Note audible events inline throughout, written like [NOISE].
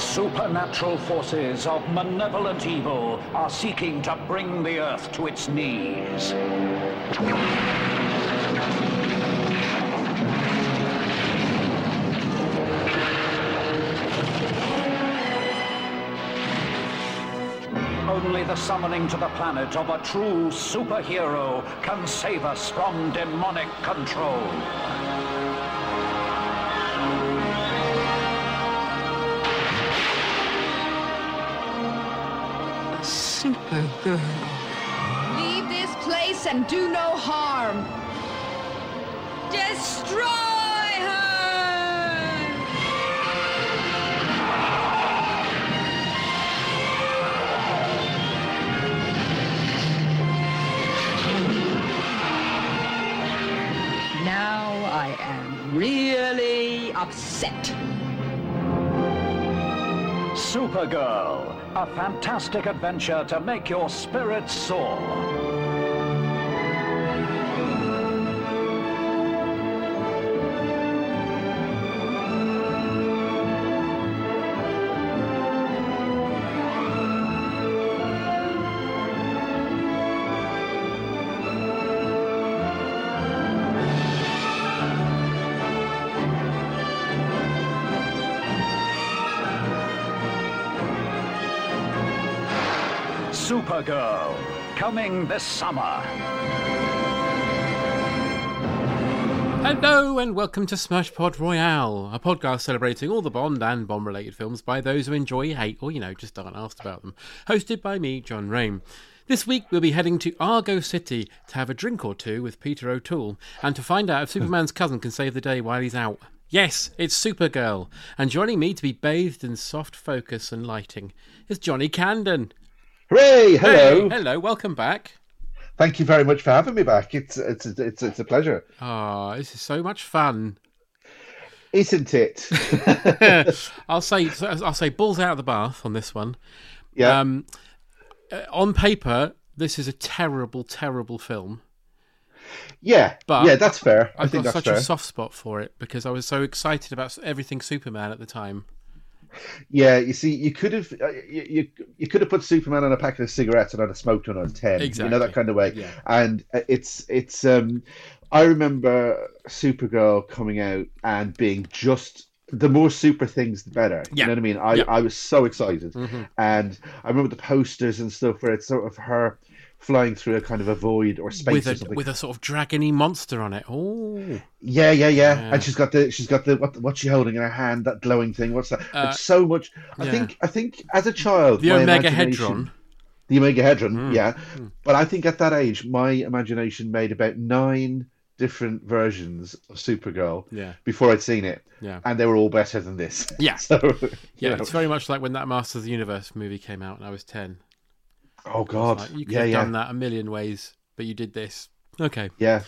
Supernatural forces of malevolent evil are seeking to bring the earth to its knees. Only the summoning to the planet of a true superhero can save us from demonic control. Supergirl. Leave this place and do no harm. Destroy her! Now I am really upset. Supergirl, a fantastic adventure to make your spirits soar. Supergirl, coming this summer. Hello and welcome to Smash Pod Royale, a podcast celebrating all the Bond and Bond related films by those who enjoy, hate, or you know, just aren't asked about them. Hosted by me, John Rain. This week we'll be heading to Argo City to have a drink or two with Peter O'Toole and to find out if Superman's cousin can save the day while he's out. Yes, it's Supergirl, and joining me to be bathed in soft focus and lighting is Johnny Camden. Hooray! Hello. Hey, hello, welcome back. Thank you very much for having me back. It's it's it's it's a pleasure, Ah, this is so much fun. isn't it? [LAUGHS] [LAUGHS] I'll say I'll say balls out of the bath on this one. yeah. Um, uh, on paper, this is a terrible, terrible film. yeah. but yeah, that's fair. I I've think got that's such fair. a soft spot for it because I was so excited about everything Superman at the time. Yeah, you see, you could have uh, you, you you could have put Superman on a packet of cigarettes and I'd have smoked one on ten. You know that kind of way. Yeah. And uh, it's it's um, I remember Supergirl coming out and being just the more super things the better. You know what I mean? I Yeah. I was so excited, Mhm. and I remember the posters and stuff where it's sort of her flying through a kind of a void or space with or a something. with a sort of dragony monster on it. Oh, Yeah, yeah, yeah, Yeah. And she's got the she's got the what what's she holding in her hand? That glowing thing. What's that? Uh, it's so much. I yeah. think I think as a child, the Omega Hedron. the Omega Hedron, Mm. yeah. But I think at that age, my imagination made about nine different versions of Supergirl Yeah, before I'd seen it, yeah, and they were all better than this. Yeah. [LAUGHS] So, yeah. know. It's very much like when that Masters of the Universe movie came out, and I was ten. Oh God. Like, you could yeah, have yeah, done that a million ways, but you did this. Okay. yeah.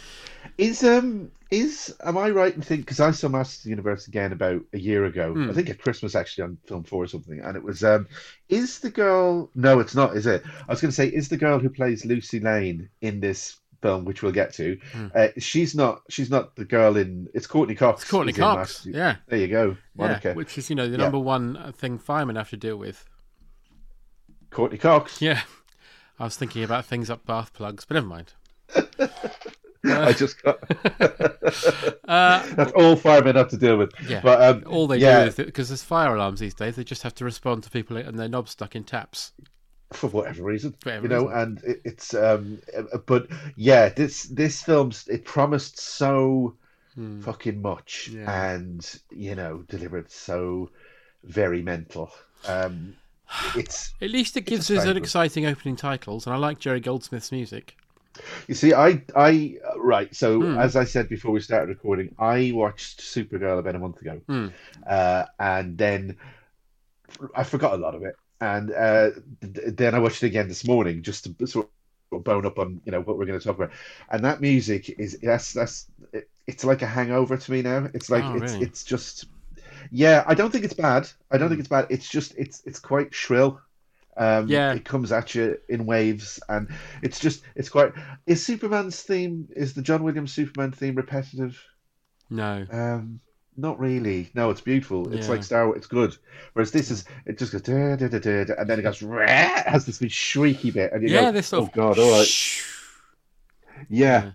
Is um is am I right in thinking because I saw Masters of the Universe again about a year ago? Hmm. I think at Christmas actually on Film Four or something, and it was um is the girl? No, it's not. Is it? I was going to say is the girl who plays Lucy Lane in this film, which we'll get to. Hmm. Uh, she's not. She's not the girl in. It's Courteney Cox. It's Courteney Cox. Yeah. There you go, Monica. Yeah, which is you know the Yeah. number one uh, thing firemen have to deal with. Courteney Cox. Yeah, I was thinking about things up bath plugs, but never mind. [LAUGHS] I just got. [LAUGHS] Uh, That's all firemen have to deal with. yeah. But um, all they yeah, do is because there's fire alarms these days, they just have to respond to people and their knobs stuck in taps. for whatever reason, whatever you know, reason. and it, it's um, uh, but yeah, this this film it promised so fucking much, Hmm. Yeah. and you know, delivered so very mental. Um, it's At least it gives us an exciting opening titles, and I like Jerry Goldsmith's music. You see, I, I, right. So, Hmm. as I said before we started recording, I watched Supergirl about a month ago, Hmm. uh, and then I forgot a lot of it, and uh, th- then I watched it again this morning just to sort of bone up on you know what we're going to talk about. And that music is that's that's it, it's like a hangover to me now. It's like Oh, it's really? it's just yeah. I don't think it's bad. I don't think it's bad. It's just it's it's quite shrill. Um, Yeah. it comes at you in waves, and it's just it's quite. Is Superman's theme is the John Williams Superman theme repetitive? No. Um, not really. No, it's beautiful. It's Yeah. like Star Wars. It's good. Whereas this is it just goes da, da, da, da, da, and then it goes rah, has this big shrieky bit, and you yeah, go, this sort oh of god, all right, Shh. yeah. Yeah.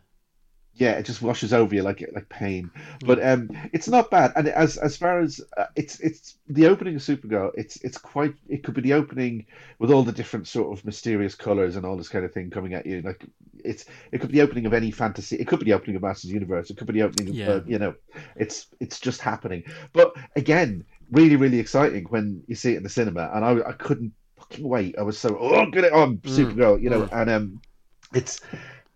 Yeah, it just washes over you like like pain, Hmm. but um, it's not bad. And as as far as uh, it's it's the opening of Supergirl, it's it's quite. It could be the opening with all the different sort of mysterious colors and all this kind of thing coming at you. Like it's it could be the opening of any fantasy. It could be the opening of Masters Universe. It could be the opening of Yeah. uh, you know, it's it's just happening. But again, really really exciting when you see it in the cinema, and I I couldn't fucking wait. I was so oh get it on Mm. Supergirl, you know, and um, it's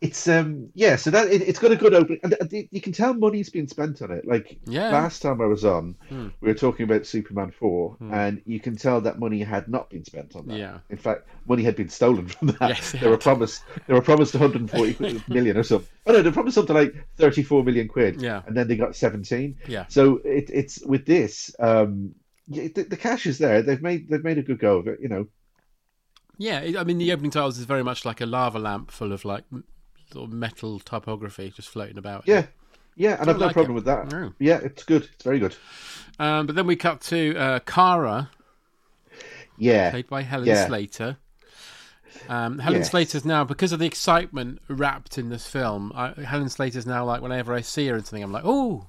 it's um yeah so that it, it's got a good opening and you can tell money's been spent on it like Yeah. last time i was on Hmm. we were talking about superman 4 and you can tell that money had not been spent on that Yeah. in fact money had been stolen from that Yes, they were promised they were promised 140 [LAUGHS] million or something oh no they promised something like 34 million quid Yeah. and then they got 17 Yeah. so it, it's with this um the, the cash is there they've made they've made a good go of it you know Yeah, I mean, the opening titles is very much like a lava lamp full of like sort of metal typography just floating about. yeah yeah and i've no like problem it. with that No. yeah it's good it's very good Um, but then we cut to uh, Kara, yeah played by Helen Yeah. Slater. Um, Helen Yes. Slater's now, because of the excitement wrapped in this film, I, Helen Slater's now like, whenever I see her in something, I'm like, oh,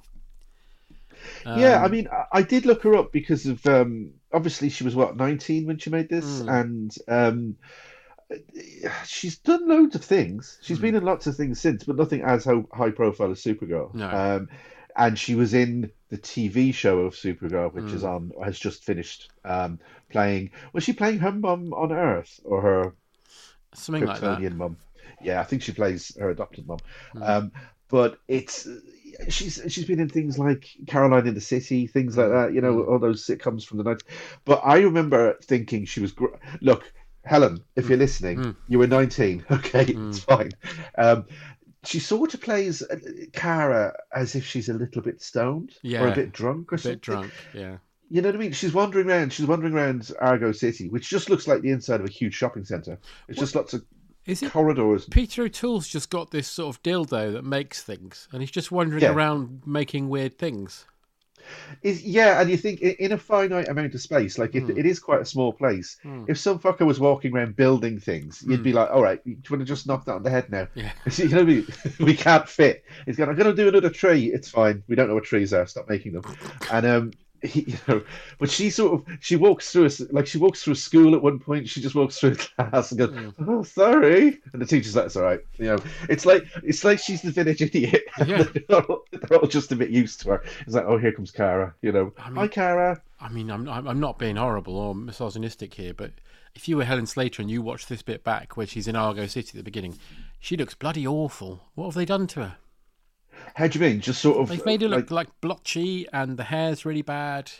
yeah, Um, I mean, I, I did look her up because of um, obviously she was what 19 when she made this, Hmm. and um, she's done loads of things. She's Hmm. been in lots of things since, but nothing as high profile as Supergirl. No. Um, and she was in the TV show of Supergirl, which Hmm. is on has just finished um, playing. Was she playing her mum on Earth or her something like that. Kryptonian mum. Yeah, I think she plays her adopted mum. Hmm. Um, but it's she's she's been in things like Caroline in the City, things Hmm. like that. You know, all those sitcoms from the night. But I remember thinking she was. Gr- Look, Helen, if you're listening, you were 19. [LAUGHS] Okay, it's fine. Um, she sort of plays uh, Kara as if she's a little bit stoned or a bit drunk or A something. bit drunk, yeah. You know what I mean? She's wandering around. She's wandering around Argo City, which just looks like the inside of a huge shopping center. It's just lots of Is it corridors. Peter O'Toole's just got this sort of dildo that makes things, and he's just wandering Yeah. around making weird things. Is yeah, and you think in a finite amount of space, like Hmm. it, it is quite a small place. If some fucker was walking around building things, you'd be like, "All right, do you want to just knock that on the head now?" Yeah. [LAUGHS] you know, we [LAUGHS] we can't fit. He's going, "I'm going to do another tree." It's fine. We don't know what trees are. Stop making them. [LAUGHS] And um, he, [LAUGHS] you know, but she sort of she walks through like she walks through a school at one point. She just walks through a [LAUGHS] class and goes, Hmm. "Oh, sorry," and the teacher's like, "It's all right." You know, it's like it's like she's the village idiot. [LAUGHS] Yeah. they're, all, they're all just a bit used to her. It's like, "Oh, here comes Kara." You know, hi Kara. I mean, I'm I'm I'm not being horrible or misogynistic here, but if you were Helen Slater and you watched this bit back where she's in Argo City at the beginning, she looks bloody awful. What have they done to her? How do you mean? Just sort of They've made her like, look like blotchy, and the hair's really bad.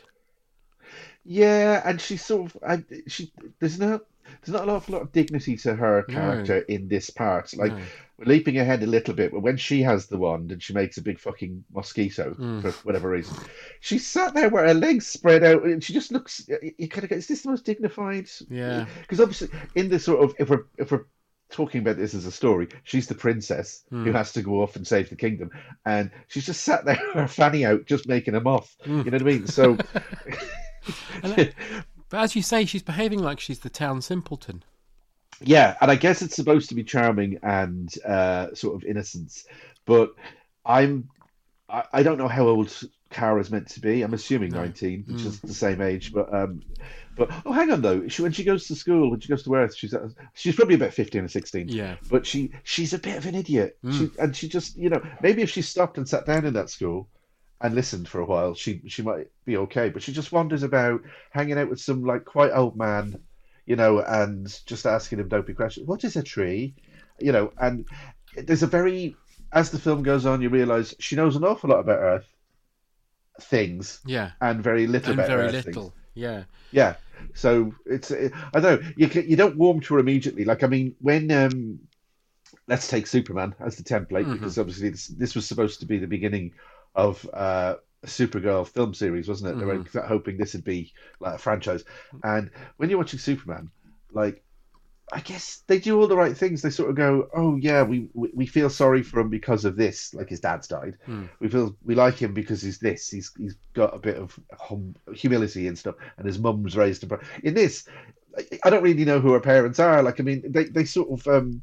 yeah, and she's sort of I, she. There's no there's not an awful lot of dignity to her character in this part. Like we're leaping ahead a little bit, but when she has the wand and she makes a big fucking mosquito Mm. for whatever reason, she sat there with her legs spread out, and she just looks. You kind of go, is this the most dignified? Yeah. Because obviously, in this sort of if we're if we're talking about this as a story, she's the princess Hmm. who has to go off and save the kingdom, and she's just sat there [LAUGHS] her fanny out, just making a moth. Hmm. You know what I mean? So. [LAUGHS] But as you say, she's behaving like she's the town simpleton. Yeah, and I guess it's supposed to be charming and uh, sort of innocence, but I'm I, I don't know how old Kara's meant to be. I'm assuming No. 19, which Mm. is the same age. But um, but oh, hang on though. She, when she goes to school, when she goes to Earth, she's she's probably about 15 or 16. Yeah. But she she's a bit of an idiot. Mm. She and she just you know maybe if she stopped and sat down in that school and listened for a while, she she might be okay. But she just wanders about, hanging out with some like quite old man, you know, and just asking him dopey questions. What is a tree? You know, and there's a very as the film goes on, you realise she knows an awful lot about Earth things Yeah. and very little And about very Earth little. things. Yeah. Yeah. So it's it, I don't know you can, you don't warm to her immediately. Like I mean when um let's take Superman as the template Mhm. because obviously this this was supposed to be the beginning of uh, a Supergirl film series, wasn't it? They were hoping this would be like a franchise. And when you're watching Superman, like I guess they do all the right things. They sort of go, "Oh yeah, we we, we feel sorry for him because of this. Like his dad's died. Hmm. We feel we like him because he's this. He's he's got a bit of hum, humility and stuff. And his mum's raised him. In this, I- don't really know who her parents are. Like I mean, they they sort of um,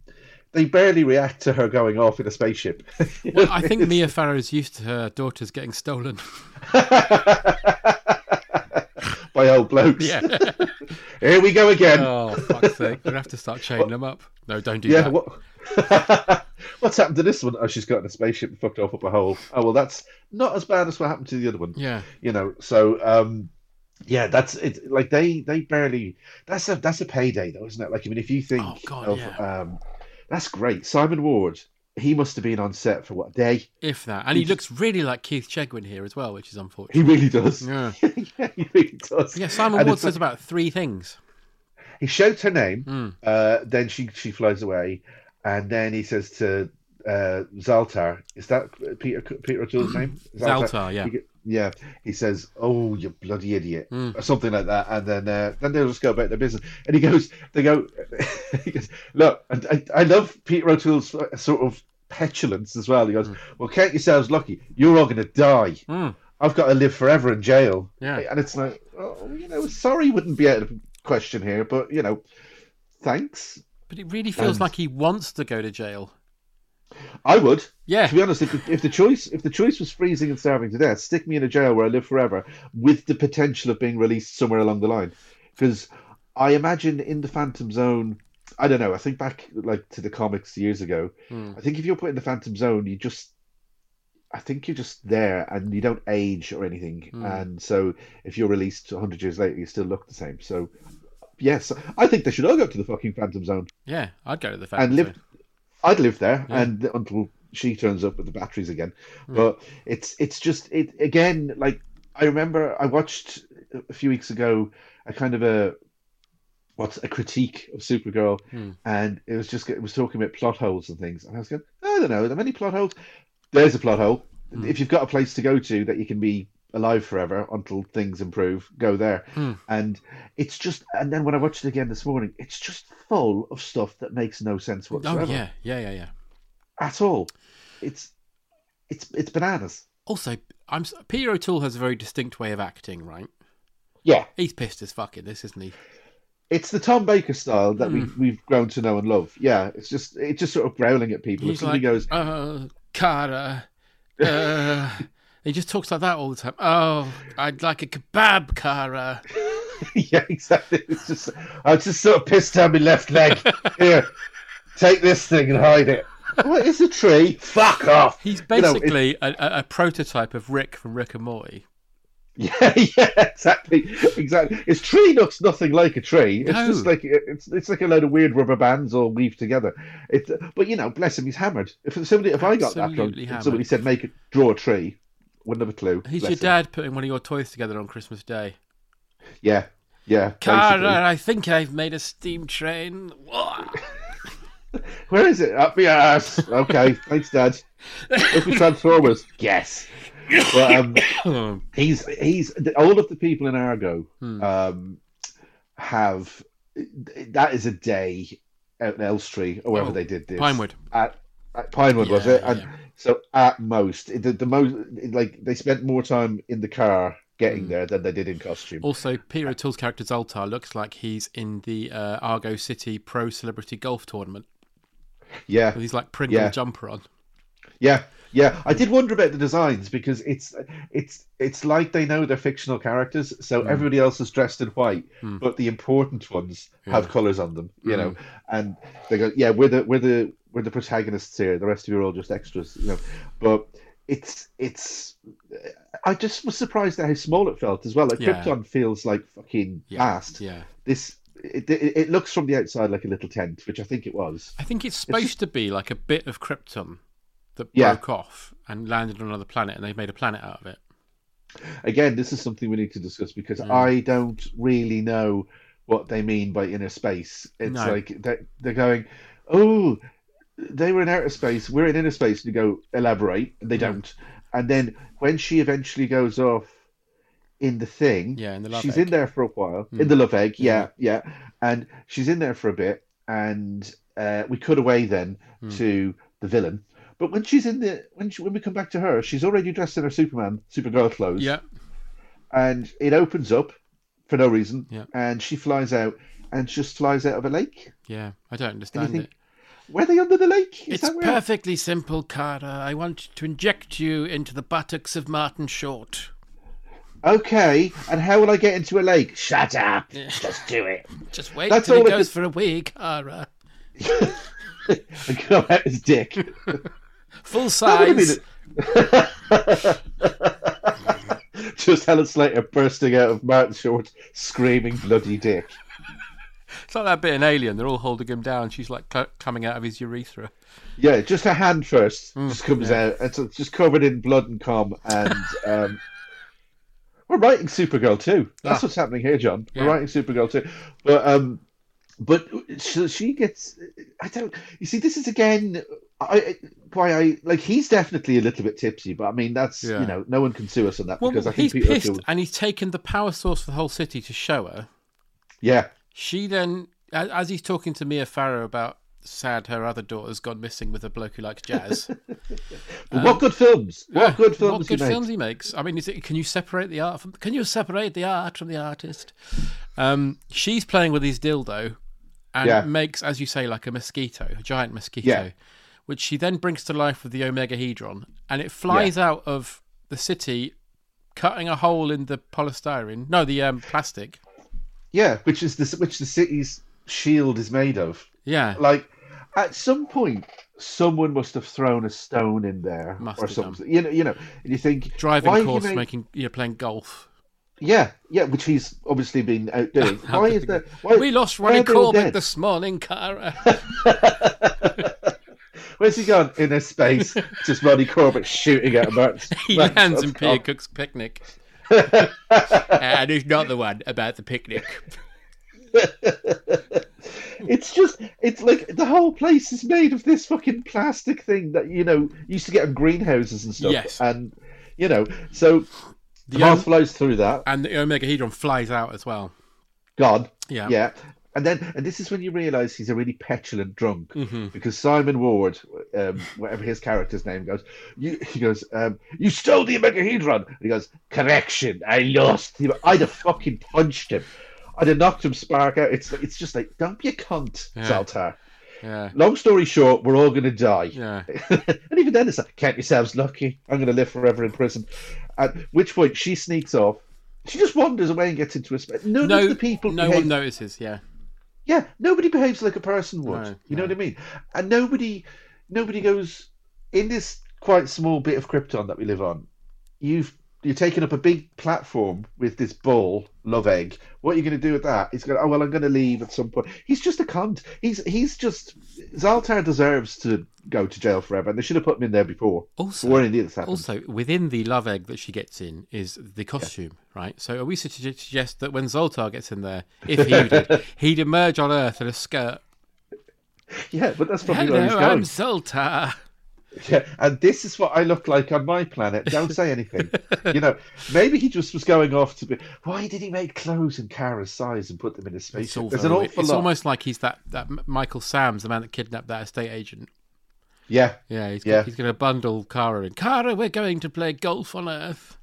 they barely react to her going off in a spaceship. [LAUGHS] Well, I think Mia Farrow's used to her daughters getting stolen. [LAUGHS] by old blokes. Yeah. [LAUGHS] Here we go again. oh, fuck's sake. We're going to have to start chaining them up. No, don't do yeah. that. What? [LAUGHS] What's happened to this one? Oh, she's got in a spaceship and fucked off up a hole. Oh well, that's not as bad as what happened to the other one. Yeah. You know. So um, yeah, that's it. Like they they barely. That's a that's a payday though, isn't it? Like I mean, if you think Oh, God, of yeah. um, that's great. Simon Ward. He must have been on set for what a day? If that. And he He's- looks really like Keith Chegwin here as well, which is unfortunate. He really does. Yeah. yeah, [LAUGHS] he really does. Yeah, Simon And Ward says about three things. he shouts her name, Mm. uh, then she she flies away, and then he says to uh, Zaltar, "Is that Peter Peter O'Toole's name?" [CLEARS THROAT] Zaltar, yeah. He, yeah. He says, "Oh, you bloody idiot," Mm. or something like that, and then uh, then they'll just go about their business. And he goes, they go, [LAUGHS] he goes, "Look, and I, I love Peter O'Toole's uh, sort of petulance as well." He goes, "Well, count yourselves lucky. You're all going to die." Mm. I've got to live forever in jail. Yeah. And it's like, oh, you know, sorry wouldn't be out of question here, but, you know, thanks. But it really feels And- like he wants to go to jail. I would. Yeah. To be honest, if, if the choice if the choice was freezing and starving to death, stick me in a jail where I live forever with the potential of being released somewhere along the line. Because I imagine in the Phantom Zone, I don't know, I think back like to the comics years ago, Hmm. I think if you're put in the Phantom Zone, you just I think you're just there and you don't age or anything. Hmm. And so if you're released 100 years later, you still look the same. So, yes, I think they should all go to the fucking Phantom Zone Yeah, I'd go to the and live. Zone. I'd live there Yeah. and until she turns up with the batteries again. Hmm. But it's it's just it again. Like I remember, I watched a few weeks ago a kind of a what's a critique of Supergirl, Hmm. and it was just it was talking about plot holes and things, and I was going, I don't know, are there many plot holes? There's a plot hole. Hmm. If you've got a place to go to that you can be alive forever until things improve, go there. Hmm. And it's just, and then when I watched it again this morning, it's just full of stuff that makes no sense whatsoever Oh, yeah, yeah, yeah, yeah. at all. It's it's it's bananas. Also, I'm Peter O'Toole has a very distinct way of acting, right? Yeah, He's pissed as fuck in this, isn't he? It's the Tom Baker style that Hmm. we've we've grown to know and love. Yeah, it's just it's just sort of growling at people. If somebody like, goes, uh, Kara. Uh, [LAUGHS] he just talks like that all the time. Oh, I'd like a kebab, Kara. [LAUGHS] yeah, exactly. It's just I just sort of pissed down my left leg. [LAUGHS] Here, take this thing and hide it. What is a tree? Fuck off. He's You know, basically a, a prototype of Rick from Rick and Morty. [LAUGHS] Yeah, yeah, exactly, exactly. His tree looks nothing like a tree. It's No. just like it's it's like a load of weird rubber bands all weaved together. It, but you know, bless him, he's hammered. If somebody, if I got that drunk, somebody said make it draw a tree, wouldn't have a clue. He's your him. dad putting one of your toys together on Christmas Day. Yeah, yeah. Kara. I think I've made a steam train. [LAUGHS] Where is it? Up my ass. Okay, thanks, Dad. Look [LAUGHS] at Transformers. Yes. But um, [COUGHS] [COUGHS] he's he's all of the people in Argo Hmm. um, have that is a day at Elstree or wherever Oh, they did this. Pinewood. At, at Pinewood was it? And yeah. so at most the, the most like they spent more time in the car getting Hmm. there than they did in costume. Also, Peter O'Toole's character Zaltar looks like he's in the uh, Argo City Pro Celebrity Golf Tournament Yeah, with his like Pringle Yeah. jumper on. Yeah, yeah. I did wonder about the designs because it's it's it's like they know they're fictional characters, so hmm. everybody else is dressed in white, hmm. but the important ones have colours on them, you hmm. know. And they go, yeah, we're the we're the we're the protagonists here. The rest of you are all just extras, you know. But it's it's. I just was surprised at how small it felt as well. Like Yeah. Krypton feels like fucking Yeah, vast. yeah. This it, it, it looks from the outside like a little tent, which I think it was. I think it's supposed to be like a bit of Krypton that Yeah. broke off and landed on another planet, and they've made a planet out of it. again, this is something we need to discuss because Mm. I don't really know what they mean by inner space. It's No. like they're, they're going, oh, they were in outer space, we're in inner space. And you go, elaborate. And they Mm. don't. And then when she eventually goes off in the thing, Yeah, in the love she's egg. Mm. in there for a while. In the love egg, yeah, yeah. And she's in there for a bit. And uh, we cut away then Mm. to the villain. But when she's in the when she, when we come back to her, she's already dressed in her Superman, Supergirl clothes Yeah, and it opens up for no reason, Yeah. and she flies out and just flies out of a lake. yeah. I don't understand think- it. Were they under the lake? Is It's that where? perfectly simple, Kara. I want to inject you into the buttocks of Martin Short. Okay, and how will I get into a lake? Shut up! Just do it. [LAUGHS] Just wait That's till he all it goes for a wee, Kara. And come out his dick. [LAUGHS] Full size. [LAUGHS] just Helen Slater bursting out of Martin Short, screaming bloody dick. It's like that bit in Alien. They're all holding him down. She's like co- coming out of his urethra. Yeah, just her hand first Mm, just comes out. It's it's just covered in blood and cum, and um, [LAUGHS] we're writing Supergirl too. That's Ah. what's happening here, John. Yeah. We're writing Supergirl too, but um, but she, she gets. I don't. You see, this is again. I why I like. He's definitely a little bit tipsy, but I mean that's Yeah. you know no one can sue us on that Well, because I he's think people are pissed, and he's taken the power source for the whole city to show her. Yeah, She then, as he's talking to Mia Farrow about sad her other daughter's gone missing with a bloke who likes jazz. but [LAUGHS] what good films? What Yeah, good films? What good he makes. films he makes. I mean, is it, can you separate the art from? Can you separate the art from the artist? Um, she's playing with his dildo, and Yeah. makes, as you say, like a mosquito, a giant mosquito, Yeah. Which she then brings to life with the omegahedron, and it flies out of the city, cutting a hole in the polystyrene. No, the um, plastic. Yeah, which is the which the city's shield is made of. Yeah, like at some point someone must have thrown a stone in there Must or have done. something you know you know and you think driving you course, made- making you know, playing golf. yeah yeah which he's obviously been out doing [LAUGHS] why is there why, we lost Ronnie are they all Corbett this morning, Kara. [LAUGHS] where's he gone in a space [LAUGHS] just Ronnie Corbett shooting at him [LAUGHS] he lands in Peter Cook's picnic. [LAUGHS] and he's not the one about the picnic. it's just it's like the whole place is made of this fucking plastic thing that you know used to get in greenhouses and stuff Yes. and you know so the, om- flies through that And the omegahedron flies out as well. gone Yeah. Yeah. And then, and this is when you realise he's a really petulant drunk Mm-hmm. because Simon Ward, um, whatever his character's name goes, you, he goes, um, "You stole the Omegahedron." And he goes, "Correction, I lost." I'd have fucking punched him. I'd have knocked him spark out. It's it's just like, don't be a cunt, Yeah. Zaltar. Yeah. Long story short, we're all going to die. Yeah. [LAUGHS] and even then, it's like, count yourselves lucky. I'm going to live forever in prison. At which point, she sneaks off. She just wanders away and gets into a space. None No, of the people no behave one notices. Yeah. Yeah, nobody behaves like a person would. No, you know no. what I mean? And nobody, nobody goes in this quite small bit of Krypton that we live on. You've you're taking up a big platform with this ball, love egg. What are you going to do with that? He's going. Oh well, I'm going to leave at some point. He's just a cunt. He's he's just Zaltar deserves to go to jail forever, and they should have put him in there before. Also- of this happened. Also, within the love egg that she gets in is the costume, right? So, are we to suggest that when Zaltar gets in there, if he did, [LAUGHS] he'd emerge on Earth in a skirt? yeah, but that's probably where he's Hello, going. I'm Zaltar. [LAUGHS] Yeah, and this is what I look like on my planet. Don't say anything. [LAUGHS] you know, maybe he just was going off to be. Why did he make clothes in Kara's size and put them in a space? There's an weird. awful It's lot. almost like he's that, that Michael Sams, the man that kidnapped that estate agent. Yeah. Yeah, he's, Yeah. he's going to bundle Kara in. Kara, we're going to play golf on Earth.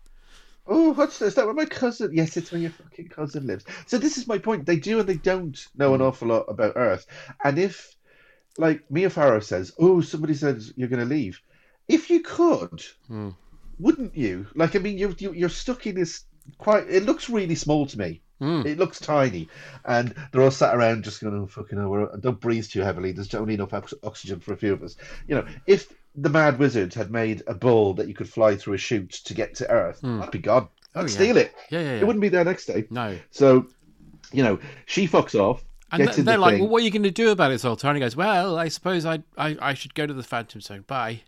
Oh, what's this? Is that where my cousin? Yes, it's where your fucking cousin lives. So this is my point. They do and they don't know Hmm. an awful lot about Earth. And if, like Mia Farrow says, "Oh, somebody says you're going to leave," if you could, Hmm. wouldn't you? Like, I mean, you're you- you're stuck in this quite. It looks really small to me. Hmm. It looks tiny, and they're all sat around just going, "Oh fucking hell, don't breathe too heavily." There's only enough ox- oxygen for a few of us. You know, if the Mad Wizard had made a ball that you could fly through a chute to get to Earth, I'd be gone. I'd Hmm. Oh, yeah. steal it. Yeah, yeah, yeah. It wouldn't be there next day. No. So, you know, she fucks off. And th- they're the like, thing. well, what are you going to do about it, Zaltar? And he goes, well, I suppose I, I, I should go to the Phantom Zone. Bye.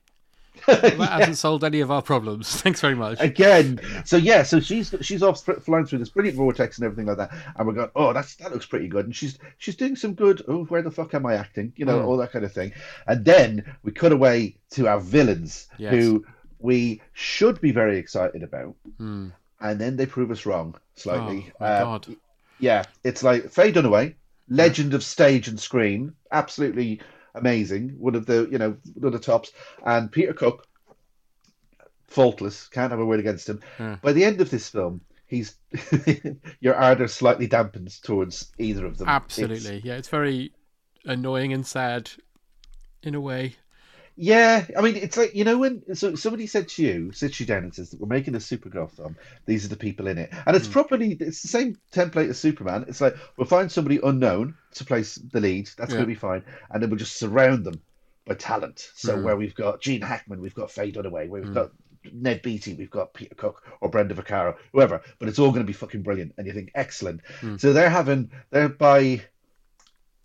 Well, that hasn't [LAUGHS] solved any of our problems. [LAUGHS] Thanks very much. again. So yeah, so she's she's off flying through this brilliant vortex and everything like that, and we're going, oh, that's that looks pretty good, and she's she's doing some good. Oh, where the fuck am I acting? You know, Mm. all that kind of thing. And then we cut away to our villains, Yes. who we should be very excited about, Hmm. and then they prove us wrong slightly. Oh, my Uh, God. Yeah, it's like Faye Dunaway, legend of stage and screen, absolutely amazing, one of the you know one of the tops, and Peter Cook, faultless, can't have a word against him. Yeah. By the end of this film, he's [LAUGHS] your ardor slightly dampens towards either of them. It's- Absolutely. Yeah, it's very annoying and sad in a way. Yeah, I mean, it's like you know when so somebody said to you, sits you down and says, that "We're making a Supergirl film. These are the people in it," and it's hmm. properly it's the same template as Superman. It's like we'll find somebody unknown to place the lead. That's Yeah. going to be fine, and then we'll just surround them by talent. So hmm. where we've got Gene Hackman, we've got Faye Dunaway, where we've hmm. got Ned Beatty, we've got Peter Cook or Brenda Vaccaro, whoever. But it's all going to be fucking brilliant, and you think excellent. So they're having they're by.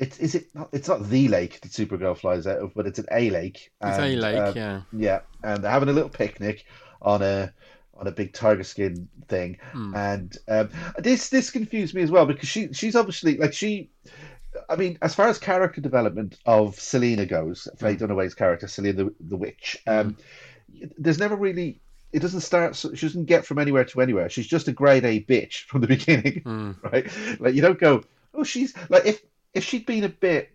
It's is it not? It's not the lake that Supergirl flies out of, but it's an A lake. It's a lake, uh, yeah. yeah, and they're having a little picnic on a on a big tiger skin thing, Hmm. and um, this this confused me as well because she she's obviously like she. I mean, as far as character development of Selena goes, Faye Hmm. Dunaway's character, Selena the, the witch, um, there's never really. It doesn't start. so- She doesn't get from anywhere to anywhere. She's just a grade A bitch from the [LAUGHS] beginning, Hmm. right? Like you don't go, oh, she's like if if she'd been a bit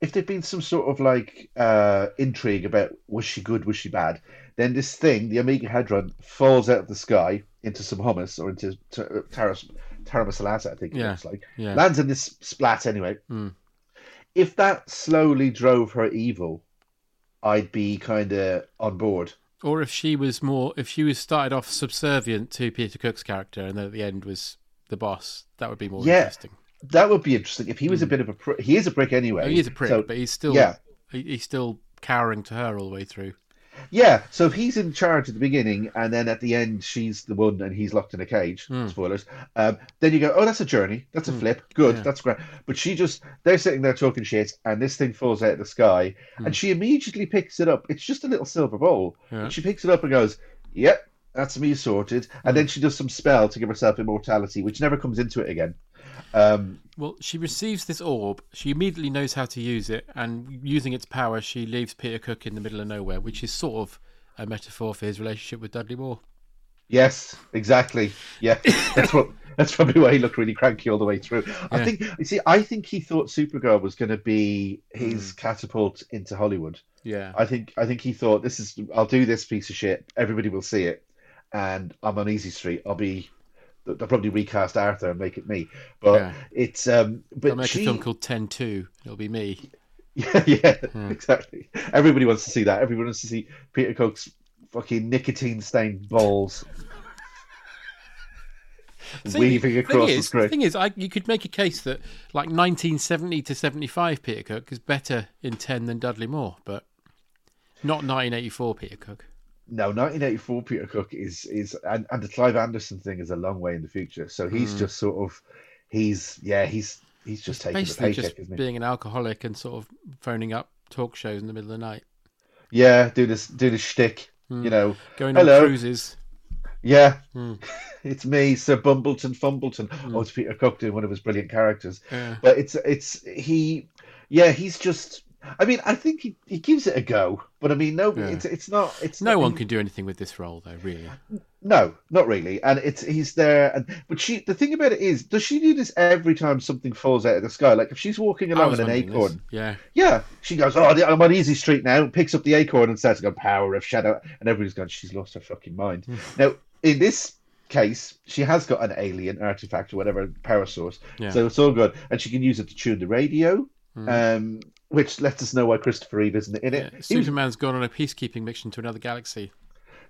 if there'd been some sort of like uh intrigue about was she good, was she bad, then this thing, the Omegahedron, falls out of the sky into some hummus or into t- taras taramasalata, I think it looks like. yeah. Lands in this splat anyway. Mm. If that slowly drove her evil, I'd be kind of on board. Or if she was more, if she was started off subservient to Peter Cook's character and then at the end was the boss, that would be more Yeah. interesting. That would be interesting. If he was a bit of a prick, he is a prick anyway. Oh, he is a prick, so- but he's still, yeah. he, he's still cowering to her all the way through. Yeah, so if he's in charge at the beginning, and then at the end she's the one, and he's locked in a cage. Hmm. Spoilers. Um, then you go, oh, that's a journey. That's a flip. Good. That's great. But she just they're sitting there talking shit, and this thing falls out of the sky, and she immediately picks it up. It's just a little silver bowl, Hmm. Yeah. and she picks it up and goes, "Yep, that's me sorted." And Hmm. then she does some spell to give herself immortality, which never comes into it again. Um, Well, she receives this orb. She immediately knows how to use it, and using its power, she leaves Peter Cook in the middle of nowhere, which is sort of a metaphor for his relationship with Dudley Moore. Yes, exactly. Yeah, [LAUGHS] that's what. That's probably why he looked really cranky all the way through. I think. You see, I think he thought Supergirl was going to be his catapult into Hollywood. Yeah. I think. I think he thought this is. I'll do this piece of shit. Everybody will see it, and I'm on Easy Street. I'll be. They'll probably recast Arthur and make it me. But Yeah. it's. um But They'll make she, a film called Ten Two. It'll be me. [LAUGHS] Yeah, yeah, exactly. Everybody wants to see that. Everyone wants to see Peter Cook's fucking nicotine stained balls [LAUGHS] weaving thing across the is, screen. thing is, I, you could make a case that like 1970 to 75 Peter Cook is better in 10 than Dudley Moore, but not 1984 Peter Cook. No, 1984 Peter Cook is is and, and the Clive Anderson thing is a long way in the future. So he's Hmm. just sort of he's yeah he's he's just taking the Basically, paycheck, just isn't being an alcoholic and sort of phoning up talk shows in the middle of the night, Yeah, do this do this shtick, you know. going Hello. on cruises. Yeah, Hmm. [LAUGHS] it's me, Sir Bumbleton Fumbleton. Oh, it's Peter Cook doing one of his brilliant characters. Yeah. But it's it's he, yeah, he's just. I mean, I think he, he gives it a go, but I mean, no, Yeah. it's it's not. It's No not, one can do anything with this role, though. Really, No, not really. And it's he's there, and but she. The thing about it is, does she do this every time something falls out of the sky? Like if she's walking along was with an acorn, this. Yeah, yeah, she goes, "Oh, I'm on Easy Street now." Picks up the acorn and starts to go, "Power of Shadow," and everybody's going, "She's lost her fucking mind." Hmm. now, in this case, she has got an alien artifact or whatever power source, Yeah. so it's all good, and she can use it to tune the radio. Hmm. Um, which lets us know why Christopher Reeve isn't in it. Yeah, He Superman's gone on a peacekeeping mission to another galaxy.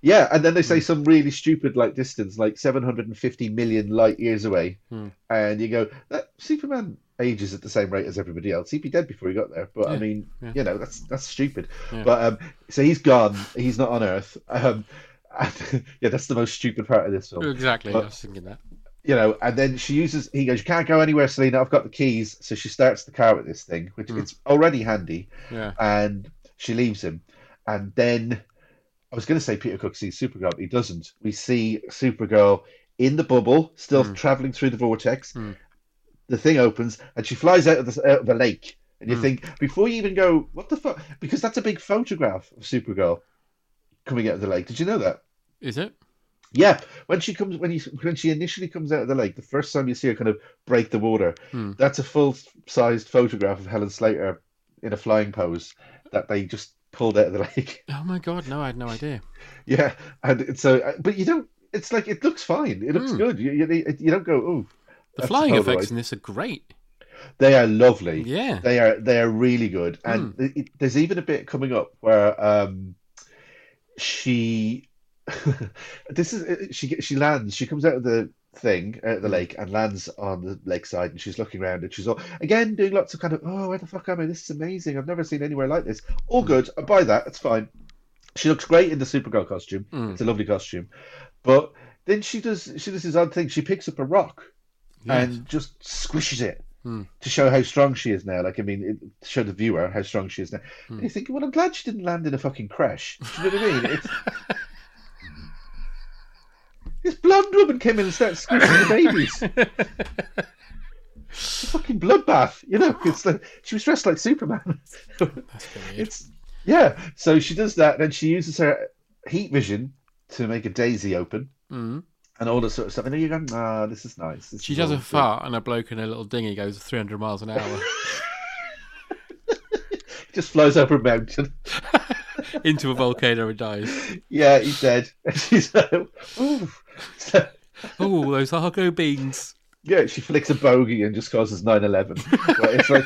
Yeah, and then they Hmm. say some really stupid like distance, like 750 million light years away, Hmm. and you go, that Superman ages at the same rate as everybody else. He'd be dead before he got there. But I mean, yeah. you know, that's that's stupid. Yeah. But um, so he's gone. He's not on Earth. Um, [LAUGHS] and, yeah, that's the most stupid part of this film. Exactly. But- I was thinking that. You know, and then she uses. He goes, "You can't go anywhere, Selena. I've got the keys." So she starts the car with this thing, which Hmm. it's already handy Yeah. and she leaves him. And then I was going to say Peter Cook sees Supergirl, but he doesn't. We see Supergirl in the bubble, still Hmm. traveling through the vortex. Hmm. The thing opens, and she flies out of the, out of the lake. And you Hmm. think, before you even go, what the fuck? Because that's a big photograph of Supergirl coming out of the lake. Did you know that? Is it? Yeah, when she comes, when you, when she initially comes out of the lake, the first time you see her kind of break the water, Hmm. that's a full-sized photograph of Helen Slater in a flying pose that they just pulled out of the [LAUGHS] lake. Oh my god, no, I had no idea. Yeah, and it's so, uh, but you don't. It's like it looks fine. It looks Hmm. good. You, you you don't go, oh, The flying effects in this are great. They are lovely. Yeah. They are they are really good, and Hmm. it, there's even a bit coming up where um she [LAUGHS] this is she she lands she comes out of the thing out of the Hmm. lake and lands on the lakeside and she's looking around and she's all again doing lots of kind of oh where the fuck am I this is amazing I've never seen anywhere like this all good I buy that it's fine she looks great in the Supergirl costume Mm. it's a lovely costume but then she does she does this odd thing she picks up a rock Yes. and just squishes it Hmm. to show how strong she is now. Like, I mean, it, to show the viewer how strong she is now. Hmm. And you think, well, I'm glad she didn't land in a fucking crash. Do you know what I mean? [LAUGHS] It's... this blonde woman came in and started squishing the babies. [LAUGHS] It's a fucking bloodbath, you know. It's like she was dressed like Superman. That's it's yeah. So she does that, and she uses her heat vision to make a daisy open Mm. and all this sort of stuff. And then you go, ah, this is nice. This She is does all a good." fart and a bloke in a little dinghy goes 300 miles an hour [LAUGHS] Just flows over a mountain. [LAUGHS] [LAUGHS] into a volcano and dies. Yeah, he's [LAUGHS] dead. And she's like, ooh. [LAUGHS] So, Oh, those Argo beans. yeah, she flicks a bogey and just causes 9 11. It's like,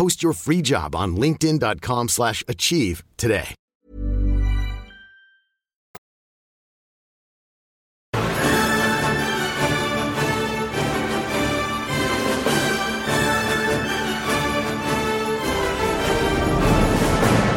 Post your free job on linkedin.com/achieve slash achieve today.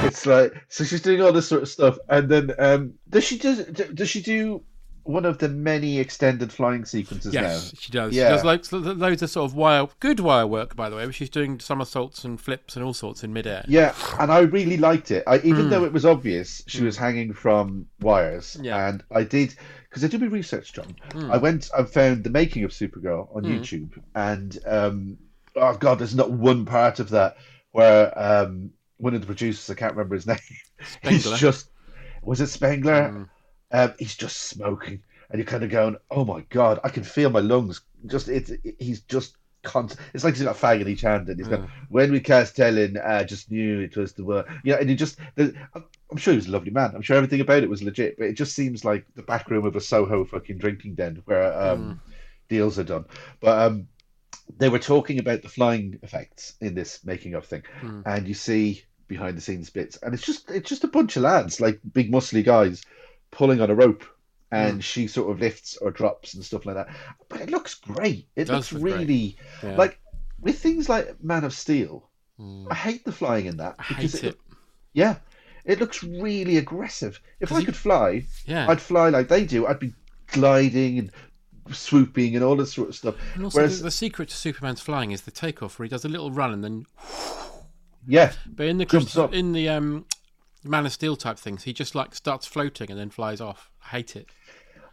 it's like, so she's doing all this sort of stuff. And then, um, does she do, does she do one of the many extended flying sequences Yes, now? she does. Yeah. She does loads, loads of sort of wire, good wire work, by the way. But she's doing somersaults and flips and all sorts in midair. Yeah, and I really liked it. I, even though it was obvious she was hanging from wires, Hmm. Yeah. and I did because I did my research, John. Hmm. I went and found the making of Supergirl on YouTube, and um, oh god, there's not one part of that where um, one of the producers, I can't remember his [LAUGHS] name, he's just was it Spengler? Um, he's just smoking. and you're kind of going, "Oh my god, I can feel my lungs." Just it's it, he's just constant. It's like he's got a fag in each hand, and he's going, "When we cast Helen, I just knew it was the word." Yeah, and he just. The, I'm sure he was a lovely man. I'm sure everything about it was legit, but it just seems like the back room of a Soho fucking drinking den where um, deals are done. But um, they were talking about the flying effects in this making of thing, and you see behind the scenes bits, and it's just it's just a bunch of lads, like big muscly guys, pulling on a rope, and she sort of lifts or drops and stuff like that. But it looks great. It looks look really Yeah. like with things like Man of Steel. I hate the flying in that I because hate it. yeah, it looks really aggressive. If I could fly, Yeah. I'd fly like they do. I'd be gliding and swooping and all this sort of stuff. And also, Whereas, the, the secret to Superman's flying is the takeoff, where he does a little run and then. yeah, But in the in the um, Man of Steel type things, he just like starts floating and then flies off. I hate it.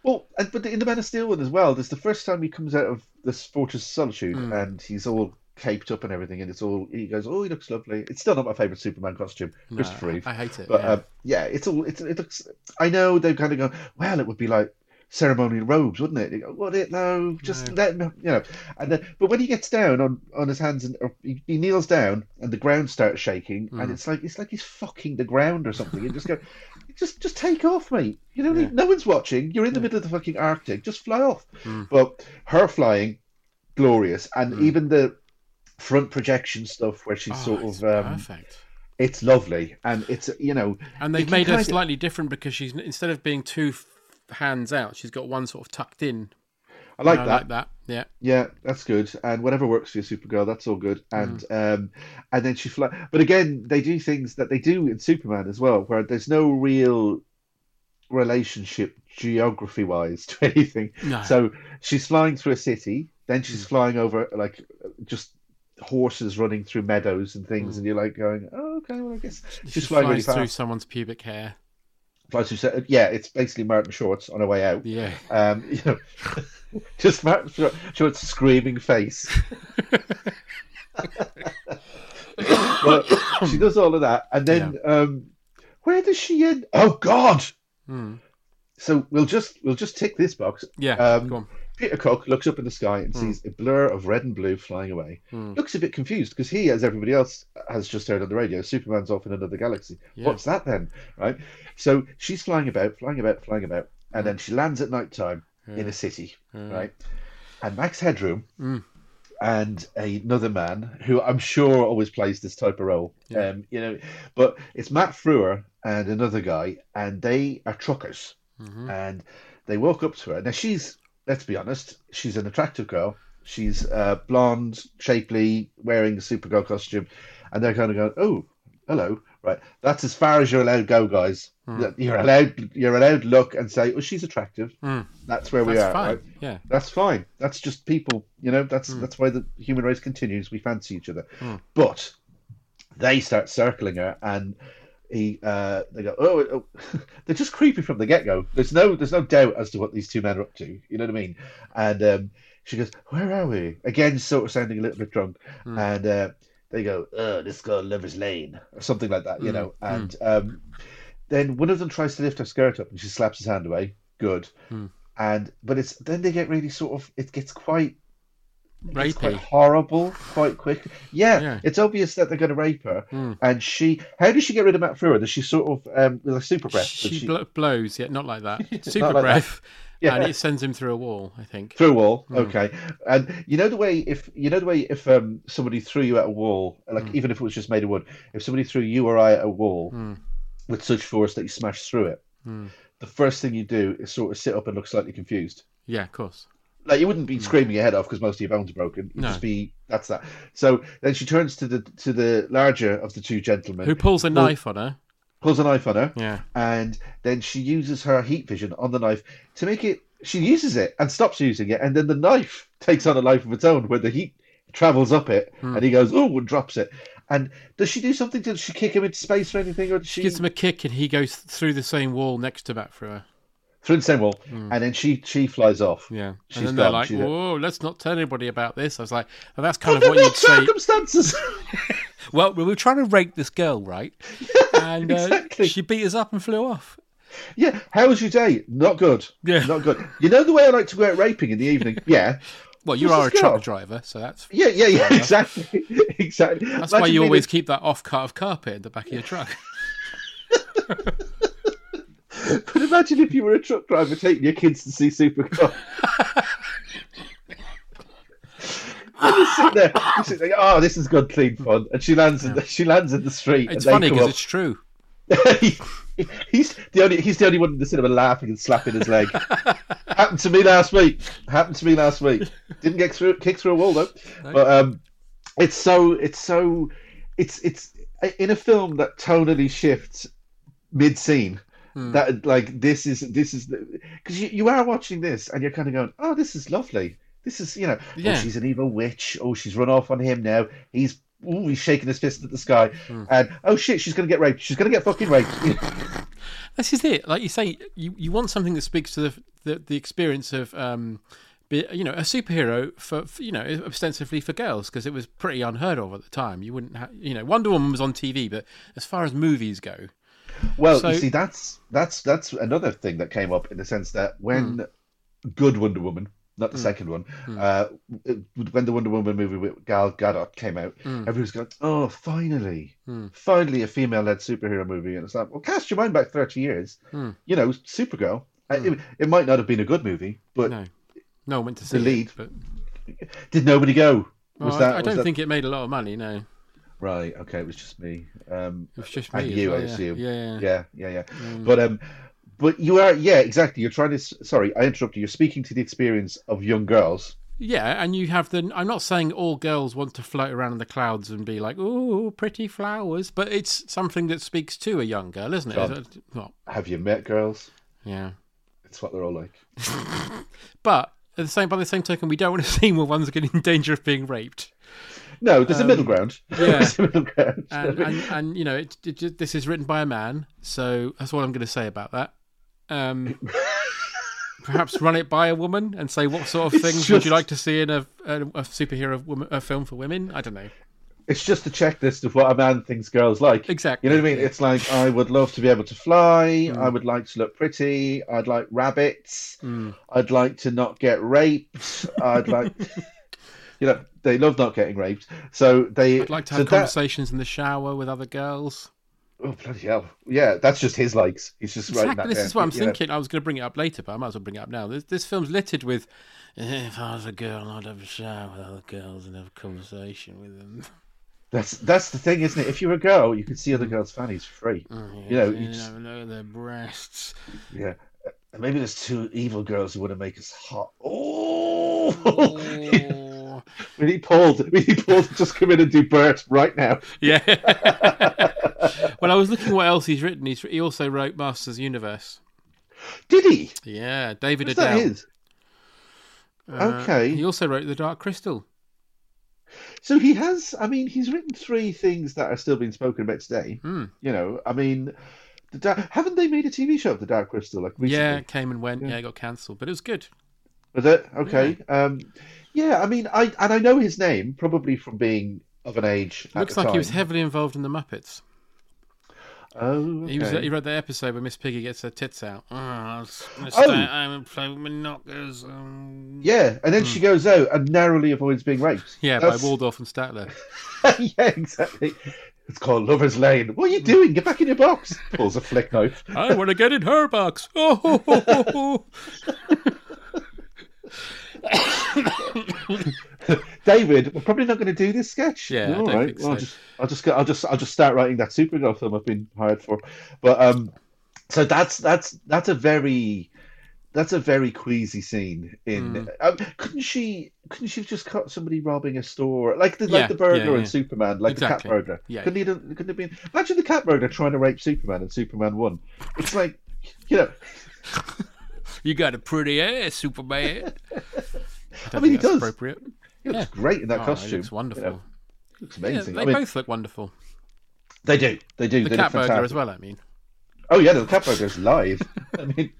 well, and, but in the Man of Steel one as well, there's the first time he comes out of this Fortress of Solitude Hmm. and he's all caped up and everything, and it's all he goes, "Oh, he looks lovely." It's still not my favorite Superman costume, No, Christopher Reeve. I hate it. But yeah. um, yeah, it's all it's it looks. I know they're kind of go. Well, it would be like ceremonial robes, wouldn't it? Go, Would it? No, just let him. You know. And then, but when he gets down on on his hands and he, he kneels down and the ground starts shaking, Mm. and it's like it's like he's fucking the ground or something. You just go, [LAUGHS] just just take off, mate. You know, no one's watching. You're in the middle of the fucking Arctic. Just fly off. Mm. But her flying, glorious, and even the front projection stuff where she's Oh, sort of um, perfect. it's lovely and it's you know And they've made her kind of- slightly different because she's instead of being two f- hands out, she's got one sort of tucked in. I like I that. like that. Yeah. Yeah, that's good. And whatever works for you, Supergirl, that's all good. And Mm. um, and then she fly. But again, they do things that they do in Superman as well, where there's no real relationship geography wise [LAUGHS] to anything. No. So she's flying through a city, then Mm. she's flying over like just horses running through meadows and things, and you're like going, oh, okay, well, I guess she's She flying really flies through someone's pubic hair. Flies through, se- yeah, it's basically Martin Shorts on her way out. Yeah. Um, [LAUGHS] you know, [LAUGHS] just Martin Short's screaming face. [LAUGHS] but she does all of that, and then um, where does she end? Oh God! Hmm. So we'll just we'll just tick this box. Yeah, Um, go on. Peter Cook looks up in the sky and Hmm. sees a blur of red and blue flying away. Hmm. Looks a bit confused because he, as everybody else has just heard on the radio, Superman's off in another galaxy. Yeah. What's that then? Right? So she's flying about, flying about, flying about, and then she lands at night time in a city. Right? And Max Headroom Mm. and another man who I'm sure always plays this type of role. Um, you know, but it's Matt Frewer and another guy, and they are truckers, Mm-hmm. and they walk up to her. Now she's, let's be honest, she's an attractive girl. She's uh, blonde, shapely, wearing a Supergirl costume, and they're kind of going, "Oh, hello." Right, that's as far as you're allowed to go, guys. Hmm. You're allowed, you're allowed to look and say, "Oh, she's attractive." Hmm. That's where we That's are. fine. right? Yeah. That's fine. That's just people. You know, that's Hmm. that's why the human race continues. We fancy each other. But they start circling her, and he uh, they go, oh, oh. [LAUGHS] they're just creepy from the get go. There's no there's no doubt as to what these two men are up to. You know what I mean? And um, she goes, where are we? Again, sort of sounding a little bit drunk, and. Uh, they go, oh, this girl Lover's Lane, or something like that, you know. And um, then one of them tries to lift her skirt up, and she slaps his hand away. Good. And but it's then they get really sort of it gets quite it's quite horrible quite quick. Yeah, Yeah. it's obvious that they're going to rape her. And she, how does she get rid of Matt Frewer? Does she sort of um, with a super breath? does She, blo- blows, yeah, not like that. [LAUGHS] Super like that. breath. [LAUGHS] Yeah. And it sends him through a wall, I think. through a wall? Hmm. Okay, and you know the way if you know the way if um, somebody threw you at a wall, like Hmm. even if it was just made of wood, if somebody threw you or I at a wall with such force that you smash through it, Hmm. the first thing you do is sort of sit up and look slightly confused. Yeah, of course. Like you wouldn't be screaming your head off because most of your bones are broken. You'd Hmm. No. just be that's that. So then she turns to the to the larger of the two gentlemen, Who pulls a knife on her? pulls a knife on her, Yeah. and then she uses her heat vision on the knife to make it. She uses it and stops using it, and then the knife [LAUGHS] takes on a life of its own, where the heat travels up it, Hmm. and he goes oh and drops it. And does she do something? Does she kick him into space or anything, or does she Gives him a kick and he goes through the same wall next to Matt The same wall? And then she she flies off. Yeah. she's and then they're like, She's- whoa, let's not tell anybody about this. I was like, well, that's kind of what you'd say. circumstances? [LAUGHS] [LAUGHS] Well, we were trying to rape this girl, right? And uh, exactly. she beat us up and flew off. Yeah, how was your day? Not good. Yeah. Not good. You know the way I like to go out raping in the evening? [LAUGHS] Yeah. Well, you are a truck girl? driver, so that's Yeah, yeah, yeah, exactly. exactly. that's why you always keep that off cut of carpet in the back of your truck. But imagine if you were a truck driver taking your kids to see Supergirl. [LAUGHS] and you sit there, you sit there, oh, this is good, clean fun. And she lands in the, she lands in the street. It's and funny because it's true. up. [LAUGHS] he's the only he's the only one in the cinema laughing and slapping his leg. [LAUGHS] Happened to me last week. Happened to me last week. Didn't get through kicked through a wall though. But um, it's so it's so it's it's in a film that tonally shifts mid scene. Hmm. That like this is this is because you, you are watching this and you're kind of going, oh, this is lovely. This is you know, Yeah. oh, she's an evil witch. Oh, she's run off on him now. He's ooh, he's shaking his fist at the sky, Hmm. and oh shit, she's gonna get raped. She's gonna get fucking raped. [LAUGHS] [LAUGHS] This is it. Like you say, you, you want something that speaks to the the, the experience of um, be, you know, a superhero for, for you know ostensibly for girls because it was pretty unheard of at the time. You wouldn't, have, you know, Wonder Woman was on TV, but as far as movies go, Well, So- you see, that's that's that's another thing that came up in the sense that when Hmm. good Wonder Woman, not the second one, uh, when the Wonder Woman movie with Gal Gadot came out, Hmm. everyone's going, "Oh, finally, finally, a female-led superhero movie!" And it's like, well, cast your mind back thirty years. Hmm. You know, Supergirl. It, it might not have been a good movie, but no, no one went to see The lead. it. But did nobody go? Was well, that? I, I don't that- think it made a lot of money. No, Right. Okay. It was just me. Um, it was just me. as you, well, I yeah. assume. Yeah, yeah. yeah, yeah, yeah. But um, but you are, yeah, exactly. You're trying to. Sorry, I interrupted. you. You're speaking to the experience of young girls. Yeah, and you have the. I'm not saying all girls want to float around in the clouds and be like, "Oh, pretty flowers," but it's something that speaks to a young girl, isn't it? John. Is it- Well, Have you met girls? yeah, It's what they're all like. [LAUGHS] but at the same by the same token, we don't want to [LAUGHS] see more ones getting in danger of being raped. No, there's a middle ground. Um, [LAUGHS] yeah. there's a middle ground. And and, and you know, it, it, this is written by a man, so that's all I'm going to say about that. Um, [LAUGHS] perhaps run it by a woman and say what sort of It's things would you like to see in a, a, a superhero woman, a film for women? I don't know. it's just a checklist of what a man thinks girls like. Exactly. You know what I mean? It's like I would love to be able to fly. Mm. I would like to look pretty. I'd like rabbits. Mm. I'd like to not get raped. I'd like, [LAUGHS] you know, they love not getting raped. So they I'd like to so have that- conversations in the shower with other girls. Oh bloody hell! Yeah, that's just his likes. He's just Exactly. that This is what I'm know. thinking. I was going to bring it up later, but I might as well bring it up now. This, this film's littered with. "Eh, If I was a girl, I'd have a shower with other girls and have a conversation with them. That's that's the thing, isn't it? If you're a girl, you can see other girls' fannies for free. You know, you you just, know, their breasts. yeah. And maybe there's two evil girls who want to make us hot. Oh, [LAUGHS] Oh. [LAUGHS] we need Paul. To, [LAUGHS] we need Paul to just come in and do Bert right now. yeah. [LAUGHS] well, I was looking what else he's written. He's, he also wrote Masters Universe. Did he? Yeah, David What's that his? Uh, Okay. He also wrote The Dark Crystal. So he has. I mean, he's written three things that are still being spoken about today. Hmm. You know, I mean, the Dark, haven't they made a TV show of the Dark Crystal? Like recently? Yeah, it came and went. Yeah, it got cancelled, but it was good. Was it okay? Um, yeah, I mean, I and I know his name probably from being of an age. Looks like he was heavily involved in the Muppets. Oh, okay. He was. He wrote the episode where Miss Piggy gets her tits out. Oh, I was gonna Oh. stay at home and play with my knockers. Um... Yeah, and then she goes out and narrowly avoids being raped. Yeah, That's- by Waldorf and Statler. [LAUGHS] yeah, exactly. It's called Lover's Lane. What are you doing? Get back in your box. Pulls a flick knife. [LAUGHS] I want to get in her box. [LAUGHS] Oh, ho, ho, ho, ho. [COUGHS] David, we're probably not going to do this sketch. Yeah, I All right. well, I'll so. just, I'll just, I'll just, I'll just start writing that Supergirl film I've been hired for. But um, so that's that's that's a very that's a very queasy scene. In um, couldn't she couldn't she have just cut somebody robbing a store like the Yeah, like the burglar yeah, yeah. and Superman, like Exactly. the cat burglar? Yeah. Couldn't he? Couldn't have been. Imagine the cat burglar trying to rape Superman and Superman won. It's like you know. [LAUGHS] You got a pretty ass, Superman. [LAUGHS] I, I mean, he does. Appropriate. He looks Yeah. great in that Oh, costume. He looks wonderful. You know, looks Yeah, amazing. they I mean, both look wonderful. they do. They do. The they cat burglar as well. I mean, Oh yeah, the cat burglar's live. [LAUGHS] I mean,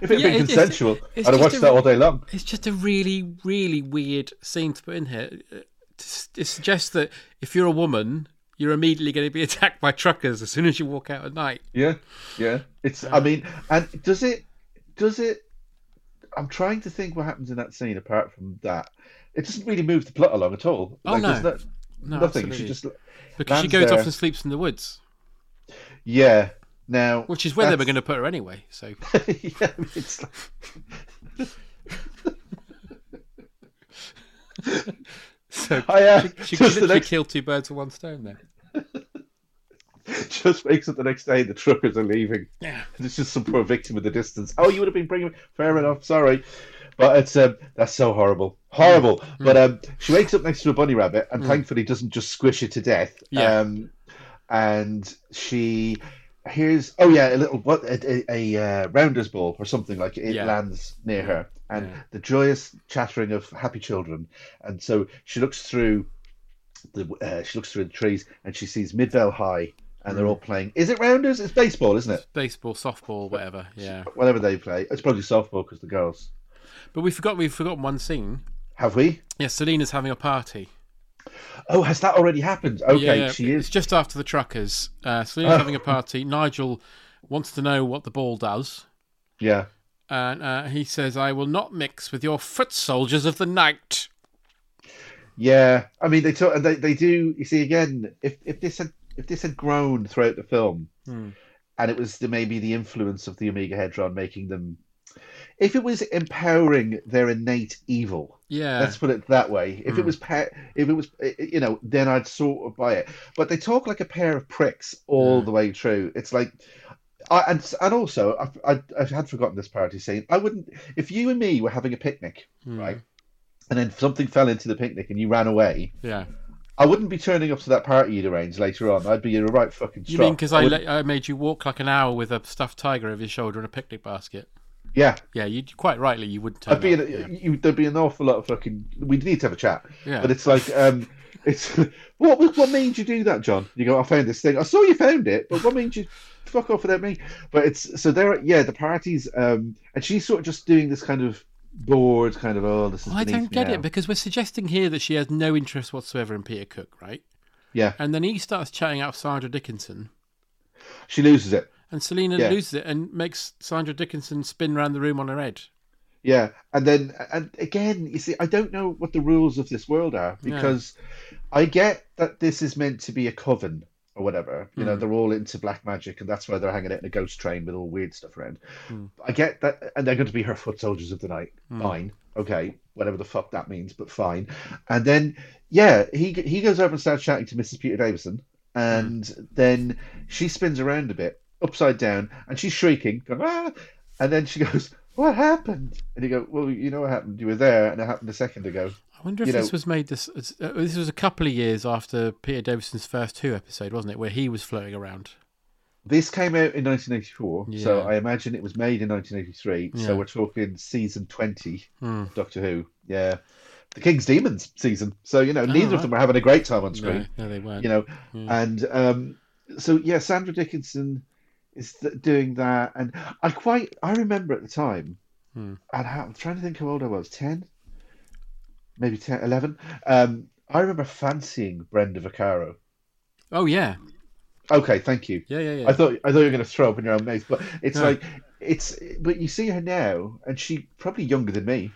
if it had Yeah, been it- it's- consensual, it's I'd have watched a- that all day long. it's just a really, really weird scene to put in here. Uh, To, to suggest that if you're a woman, you're immediately going to be [LAUGHS] attacked by truckers as soon as you walk out at night. Yeah, yeah. It's. I mean, and does it? Does it? I'm trying to think what happens in that scene apart from that. It doesn't really move the plot along at all. Oh, Like, no. no, No, nothing. absolutely. She just Because she goes there. off and sleeps in the woods, Yeah. Now, which is where they were going to put her anyway. So [LAUGHS] yeah, it's like, [LAUGHS] So I, uh, she, she the literally next- kill two birds with one stone there. [LAUGHS] [LAUGHS] just wakes up the next day. The truckers are leaving. Yeah. [LAUGHS] It's just some poor victim in the distance. Oh, you would have been bringing. Fair enough. Sorry, but it's um, that's so horrible, horrible. Mm. But um, she wakes up next to a bunny rabbit, and thankfully doesn't just squish it to death. Yeah. Um, and she hears, oh yeah, a little what a, a, a uh, rounders ball or something like it Yeah. lands near her, and Yeah. the joyous chattering of happy children. And so she looks through the uh, she looks through the trees and she sees Midvale High, and they're all playing. Is it rounders? It's baseball, isn't it? Baseball, softball, whatever. Yeah. Whatever they play. It's probably softball because the girls. But we forgot we've forgotten one scene. Have we? Yeah, Selena's having a party. Oh, has that already happened? Okay, yeah, she It's is. just after the truckers. Uh, Selena's Oh. having a party. Nigel wants to know what the ball does. Yeah. And uh, he says, I will not mix with your foot soldiers of the night. Yeah, I mean they talk, and they they do. You see, again, if if this had if this had grown throughout the film, Hmm. and it was the, maybe the influence of the Omegahedron making them, if it was empowering their innate evil, Yeah. let's put it that way. If it Hmm. was, pa- if it was, eh, eh, you know, then I'd sort of buy it. But they talk like a pair of pricks all Yeah. the way through. It's like. I, and and also, I, I I had forgotten this party scene. I wouldn't if you and me were having a picnic, Hmm. right, and then something fell into the picnic and you ran away. Yeah. I wouldn't be turning up to that party you'd arranged later on. I'd be in a right fucking You mean because I, let, I made you walk like an hour with a stuffed tiger over your shoulder and a picnic basket? yeah, Yeah, you quite rightly you wouldn't turn I'd be in. A, yeah. you, there'd be an awful lot of fucking. We need to have a chat. Yeah. But it's like, um, it's [LAUGHS] what what made you do that, John? You go, I found this thing. I saw you found it, but what made you fuck off without me? But it's so there. Yeah, the parties, um, and she's sort of just doing this kind of bored, kind of oh, this is. I don't get now. it because we're suggesting here that she has no interest whatsoever in Peter Cook, right? Yeah, And then he starts chatting out Sandra Dickinson, she loses it. and Selena Yeah. loses it and makes Sandra Dickinson spin around the room on her head. Yeah, and then and again, you see, I don't know what the rules of this world are because I get that this is meant to be a coven or whatever. You know, Mm. they're all into black magic, and that's why they're hanging out in a ghost train with all weird stuff around. Mm. I get that, and they're going to be her foot soldiers of the night. Mm. Fine, okay, whatever the fuck that means, but fine. And then, yeah, he he goes over and starts chatting to Mrs. Peter Davison, and Mm. then she spins around a bit, upside down, and she's shrieking, going, ah! and then she [LAUGHS] goes, "What happened?" And you go, "Well, you know what happened. You were there, and it happened a second ago." I wonder if You know- this was made this. Uh, this was a couple of years after Peter Davison's first Who episode, wasn't it, where he was floating around? This came out in 1984, so I imagine it was made in 1983. Yeah. So we're talking season 20 Hmm. of Doctor Who. Yeah, the King's Demons season. So you know, Oh, neither right. of them were having a great time on No, screen. no, they weren't. You know, Yeah. and um, so yeah, Sandra Dickinson is doing that, and I quite I remember at the time, Hmm. and I'm trying to think how old I was, 10, maybe 10, 11. Um, I remember fancying Brenda Vaccaro. Oh yeah, Okay, thank you. yeah, yeah, yeah. I thought I thought you were going to throw up in your own mouth, but it's No. like it's. But you see her now, and she probably younger than me,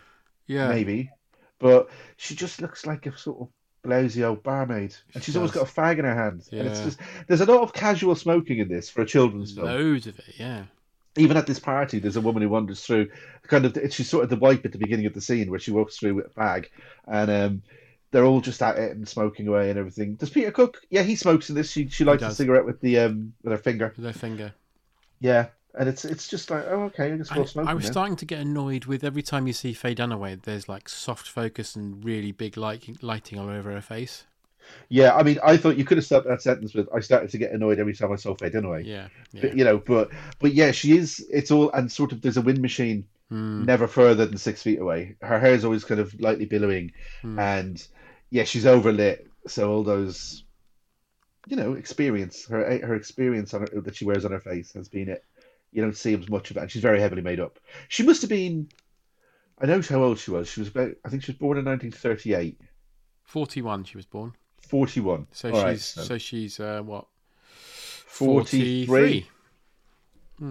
yeah. maybe, but she just looks like a sort of blousy old barmaid, and she's always got a fag in her hand, and it's Yeah. just there's a lot of casual smoking in this for a children's film. Loads of it. Yeah. Even at this party, there's a woman who wanders through, kind of. She's sort of the wipe at the beginning of the scene where she walks through with a bag, and um, they're all just at it and smoking away and everything. Does Peter Cook? Yeah, he smokes in this. She she lights a cigarette with the um with her finger. With their finger. Yeah, and it's it's just like oh okay, I guess we'll smoke. I was now. starting to get annoyed with every time you see Faye Dunaway, there's like soft focus and really big lighting, lighting all over her face. Yeah, I mean, I thought you could have stopped that sentence with I started to get annoyed every time I saw Faye Dunaway. Yeah. yeah. But, you know, but but yeah, she is. It's all and sort of there's a wind machine Hmm. never further than six feet away. Her hair is always kind of lightly billowing, Hmm. and yeah, she's overlit. So all those, you know, experience her her experience on her, that she wears on her face has been it. You don't see as much of it, and she's very heavily made up. She must have been. I know how old she was. She was about. I think she was born in 1938. 41 she was born. 41. So All right, she's so, she's uh, what 43. 43.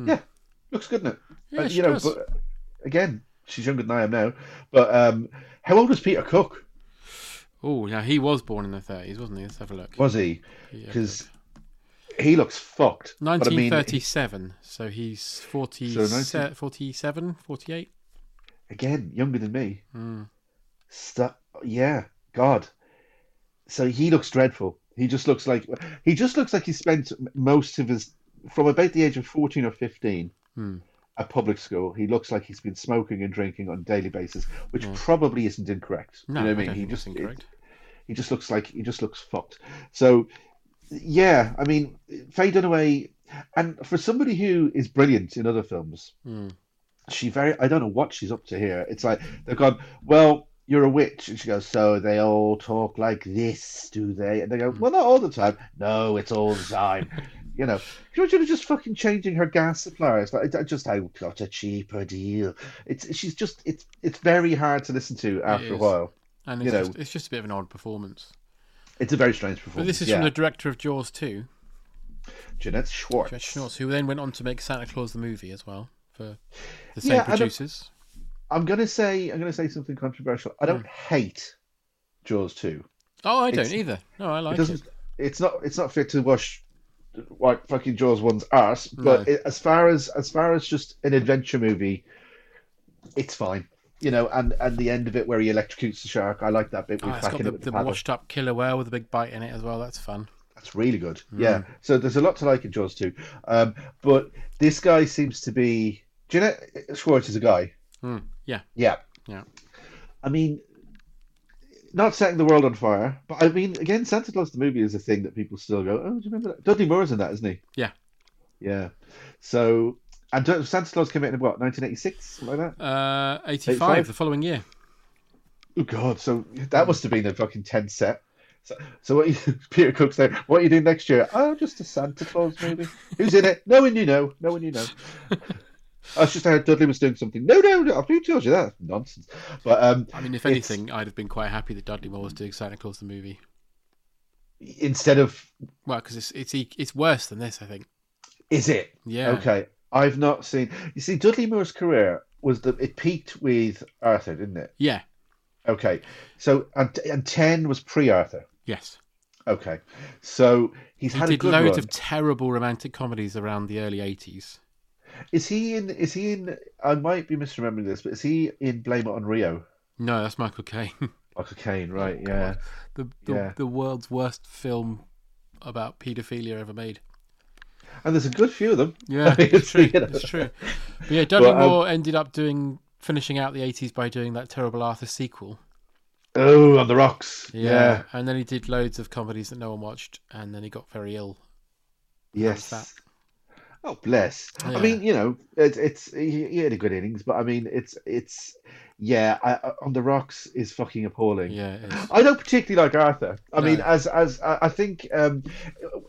Yeah, looks good, doesn't it? Yeah, And, she you know, does. but again, she's younger than I am now. But um, how old was Peter Cook? Oh, now he was born in the 30s, wasn't he? Let's have a look. Was he? Yeah, Because he looks fucked. But I mean, 1937. so he's 40, So 19 47, 48. again, younger than me. Hmm. Stu- yeah, God. So he looks dreadful. He just looks like he just looks like he spent most of his from about the age of fourteen or fifteen Hmm. at public school. He looks like he's been smoking and drinking on a daily basis, which probably isn't incorrect. Hmm. No, you know what I mean? He just incorrect. he just looks like he just looks fucked. So yeah, I mean, Faye Dunaway, and for somebody who is brilliant in other films, Hmm. she very I don't know what she's up to here. It's like they've gone, well, you're a witch, and she goes, so they all talk like this, do they? And they go, well, not all the time. No, it's all the time. [LAUGHS] You know, you know, just fucking changing her gas suppliers. Like, I just I got a cheaper deal. It's she's just it's it's very hard to listen to after a while. And you it's, know, just, it's just a bit of an odd performance. It's a very strange performance. But this is yeah. from the director of Jaws 2, Jeannot Szwarc. Judge Schwartz, who then went on to make Santa Claus the movie as well for the same Yeah, producers. I'm gonna say I'm gonna say something controversial. I don't hmm. hate Jaws two. Oh, I don't It's- either. No, I like it. doesn't. It's not. It's not fit to wash like fucking Jaws one's ass, But No. it, as far as as far as just an adventure movie, it's fine. You know, and and the end of it where he electrocutes the shark, I like that bit. Oh, with it's got the, it the the washed up killer whale with a big bite in it as well. That's fun. That's really good. Mm. Yeah. So there's a lot to like in Jaws too. Um, but this guy seems to be. Jeannot Szwarc is a guy. Mm, yeah, Yeah. yeah. I mean, not setting the world on fire, but I mean, again, Santa Claus the movie is a thing that people still go, oh, do you remember that? Dudley Moore's in that, isn't he? Yeah. Yeah. So, and Santa Claus came out in what, 1986? Something like that? Uh, 85, 85? the following year. Oh, God. So that must have been a fucking tense set. So, so what you, [LAUGHS] Peter Cook's there, what are you doing next year? Oh, just a Santa Claus movie. Who's in it? No one you know. No one you know. [LAUGHS] I was just heard Dudley was doing something. No, no, no. Who told you that? Nonsense. But um, I mean, if it's- anything, I'd have been quite happy that Dudley Moore was doing Santa Claus the movie. instead of Well, because it's it's it's worse than this, I think. Is it? Yeah. Okay. I've not seen. You see, Dudley Moore's career was that it peaked with Arthur, didn't it? Yeah. Okay. So and and ten was pre Arthur. Yes. Okay. So he's He had a did good loads run. of terrible romantic comedies around the early 80s. Is he in? Is he in? I might be misremembering this, but is he in Blame It on Rio? No, that's Michael Caine. [LAUGHS] Michael Caine, right? Oh, yeah. the the, Yeah. the world's worst film about paedophilia ever made. And there's a good few of them. Yeah, [LAUGHS] it's true. you know. It's true. But yeah, Dudley But, um, Moore ended up doing finishing out the 80s by doing that terrible Arthur sequel. Oh, on the rocks. Yeah. Yeah. And then he did loads of comedies that no one watched, and then he got very ill. Yes. that. Oh, bless. Yeah. I mean, you know, it's it's he, he had a good innings, but I mean, it's it's yeah. I, on the rocks is fucking appalling. Yeah, it. I don't particularly like Arthur. I mean, as as I I think um,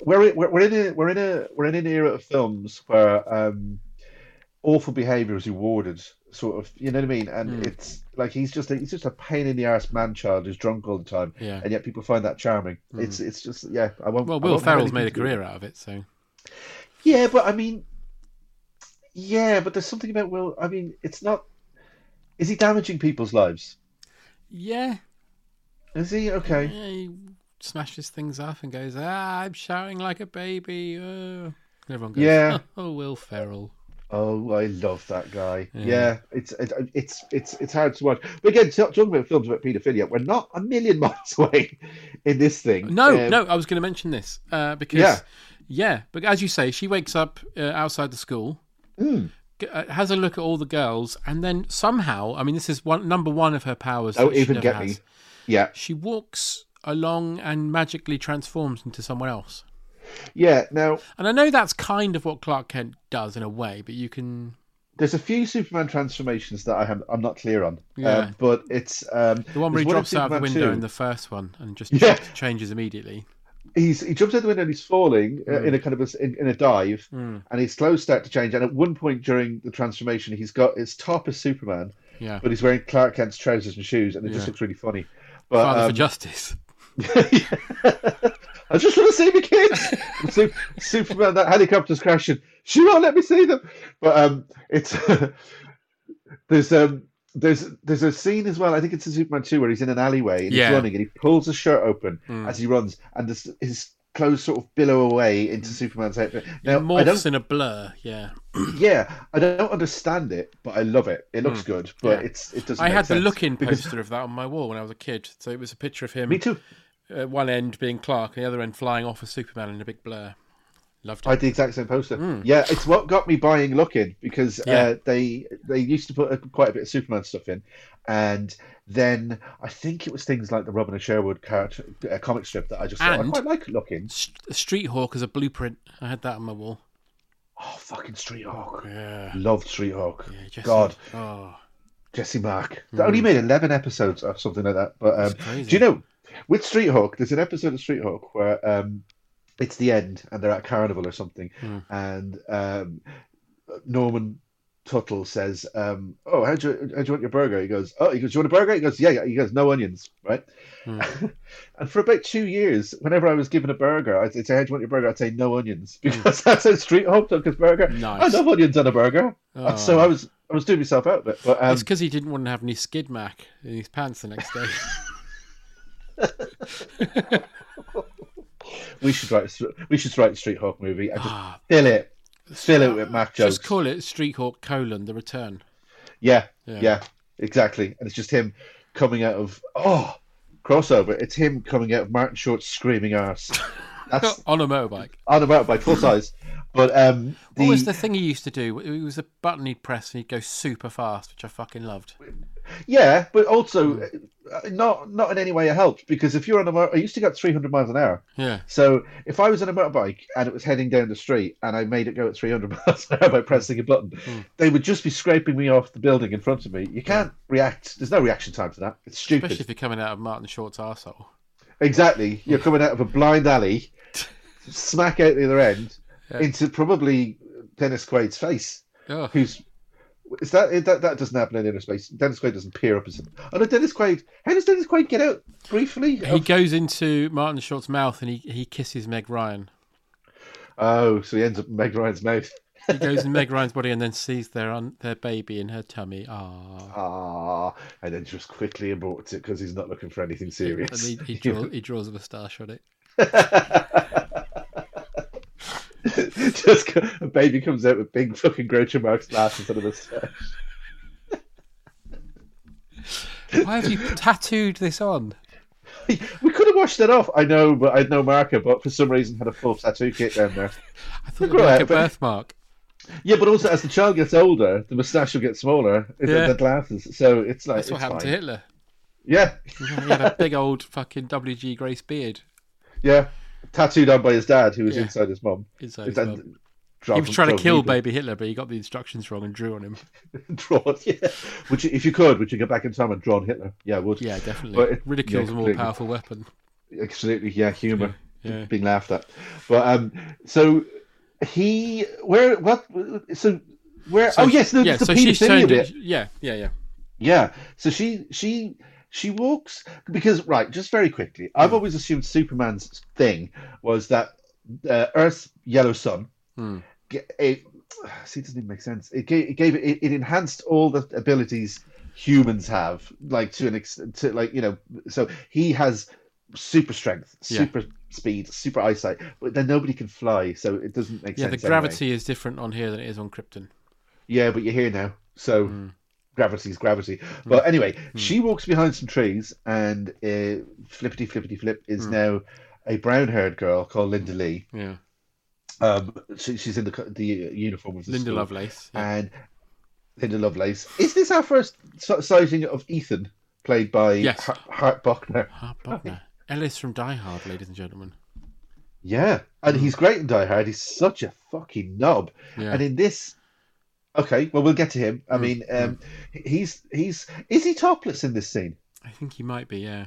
we're we're we're in a we're in a we're in an era of films where um, awful behaviour is rewarded. Sort of, you know what I mean? And Mm. it's like he's just a, he's just a pain in the arse man child who's drunk all the time, Yeah. and yet people find that charming. Mm. It's it's just yeah. I won't. Well, Will Ferrell's made a to do with career out of it, so. Yeah, but I mean, yeah, but there's something about Will. I mean, it's not. Is he damaging people's lives? Yeah. Is he okay? Yeah, he smashes things up and goes, ah, I'm shouting like a baby. Oh. And everyone goes, Yeah. [LAUGHS] oh, Will Ferrell. Oh, I love that guy. Yeah. Yeah, it's it, it's it's it's hard to watch. But again, talking about films about paedophilia, we're not a million [LAUGHS] miles away in this thing. No, Um, no, I was going to mention this uh, because, Yeah. Yeah, but as you say, she wakes up uh, outside the school, Mm. g- uh, has a look at all the girls, and then somehow, I mean, this is one number one of her powers. She even get me. Yeah, She walks along and magically transforms into someone else. yeah. Now And I know that's kind of what Clark Kent does in a way, but you can. there's a few Superman transformations that I am I'm not clear on. Yeah. Um, but it's um, The one where he drops out of the window 2. in the first one and just Yeah. changes immediately. He's he jumps out the window and he's falling uh, Mm. in a kind of a, in, in a dive, Mm. and his clothes start to change. And at one point during the transformation, he's got his top is Superman, Yeah. but he's wearing Clark Kent's trousers and shoes, and it just looks really funny. But Father for um, Justice. [LAUGHS] [LAUGHS] I just want to see my kids. [LAUGHS] Superman, that helicopter's crashing. She won't let me see them. But um, it's there's um there's there's a scene as well. I think it's in Superman two where he's in an alleyway and Yeah. he's running and he pulls his shirt open Mm. as he runs, and this, his clothes sort of billow away into Superman's head. Now I Morphs don't, in a blur. Yeah. [CLEARS THROAT] yeah, I don't understand it, but I love it. It looks Mm. good, but Yeah. it's it doesn't. I had the sense look-in because- poster of that on my wall when I was a kid. So it was a picture of him. Me too. One end being Clark, and the other end flying off as Superman in a big blur. Loved I it. had the exact same poster. Mm. Yeah, it's what got me buying Look-in because Yeah. uh, they they used to put uh, quite a bit of Superman stuff in, and then I think it was things like the Robin and Sherwood character uh, comic strip that I just thought I quite like Look-in. St- Street Hawk as a blueprint. I had that on my wall. Oh, fucking Street Hawk! Yeah. Loved Street Hawk. Yeah, Jesse. God, Oh, Jesse Mach. They only made eleven episodes or something like that. But um, do you know with Street Hawk? There's an episode of Street Hawk where um, it's the end and they're at carnival or something, Hmm. and um, Norman Tuttle says, um, "Oh, how do you how do you want your burger?" He goes, "Oh, he goes, do you want a burger?" He goes, "Yeah." yeah." He goes, "No onions, right?" Hmm. [LAUGHS] and for about two years, whenever I was given a burger, I'd say, "How do you want your burger?" I'd say, "No onions," Hmm. [LAUGHS] because that's how Street took his burger. Nice. I love onions on a burger, Oh. so I was I was doing myself out of it. But um, it's because he didn't want to have any skid mac in his pants the next day. [LAUGHS] we should write we should write a Street Hawk movie and just Ah. fill it, fill it with Mac jokes. Just call it Street Hawk colon the return. Yeah, Yeah. yeah, exactly. And it's just him coming out of oh crossover. It's him coming out of Martin Short's screaming arse. [LAUGHS] That's on a motorbike. on a motorbike, full size. But um, the, What was the thing he used to do? It was a button he'd press and he'd go super fast, which I fucking loved. yeah, but also uh, not not in any way it helped because if you're on a motor, I used to go at 300 miles an hour. Yeah. So if I was on a motorbike and it was heading down the street and I made it go at 300 [LAUGHS] miles an hour by pressing a button, Hmm. they would just be scraping me off the building in front of me. You can't react. There's no reaction time to that. It's stupid. Especially if you're coming out of Martin Short's arsehole. Exactly. You're coming out of a blind alley, [LAUGHS] smack out the other end Yeah. into probably Dennis Quaid's face. Oh. Who's is that, that? That doesn't happen in inner space. Dennis Quaid doesn't peer up. As, oh no, Dennis Quaid. How does Dennis Quaid get out briefly? He of- goes into Martin Short's mouth and he, he kisses Meg Ryan. Oh, so he ends up in Meg Ryan's mouth. He goes in [LAUGHS] Meg Ryan's body and then sees their un- their baby in her tummy. Ah. Ah, and then just quickly aborts it because he's not looking for anything serious. And he, he, draw, he draws a moustache on it. [LAUGHS] [LAUGHS] just a baby comes out with big fucking Groucho Marx glasses and a mustache. Why have you tattooed this on? [LAUGHS] We could have washed that off. I know, but I had no marker. But for some reason, had a full tattoo kit down there. [LAUGHS] I thought it was like a birthmark. Yeah, but also as the child gets older, the moustache will get smaller. Yeah. The glasses, so it's like That's what happened to. Hitler. Yeah, He had a big old fucking WG Grace beard. yeah, tattooed on by his dad, who was Yeah. inside his mum. Inside His his mum. he was trying to kill baby Hitler, but he got the instructions wrong and drew on him. [LAUGHS] drawn. Yeah, you, if you could, would you go back in time and draw on Hitler? Yeah, I would. Yeah, definitely. But it- Ridicule's yeah, a more powerful weapon. absolutely yeah humor Yeah. being laughed at but um so he where what so where So oh yes no, yeah. the So she's turned. bit. Yeah, yeah, yeah. yeah so she she she walks because right just very quickly Hmm. i've always assumed superman's thing was that uh, earth's yellow sun Hmm. ge- it, see it doesn't even make sense it gave it gave it, it enhanced all the abilities humans have like to an extent to like you know so he has super strength Yeah. super speed super eyesight but then nobody can fly so it doesn't make sense. Yeah, the sense anyway. gravity is different on here than it is on Krypton. yeah but you're here now so Hmm. Gravity's gravity but anyway she walks behind some trees and uh, flippity flippity flip is Hmm. now a brown haired girl called linda lee Yeah, um she, she's in the the uniform of the Linda school. Lovelace. Yeah. and Linda Lovelace. Is this our first si- sighting of Ethan, played by Yes. Har- Hart Bochner? Hart Bochner. Ellis from Die Hard, ladies and gentlemen. Yeah, and he's great in Die Hard. He's such a fucking knob. Yeah. And in this, okay, well we'll get to him. I Mm, mean, um, he's he's is he topless in this scene? I think he might be. Yeah,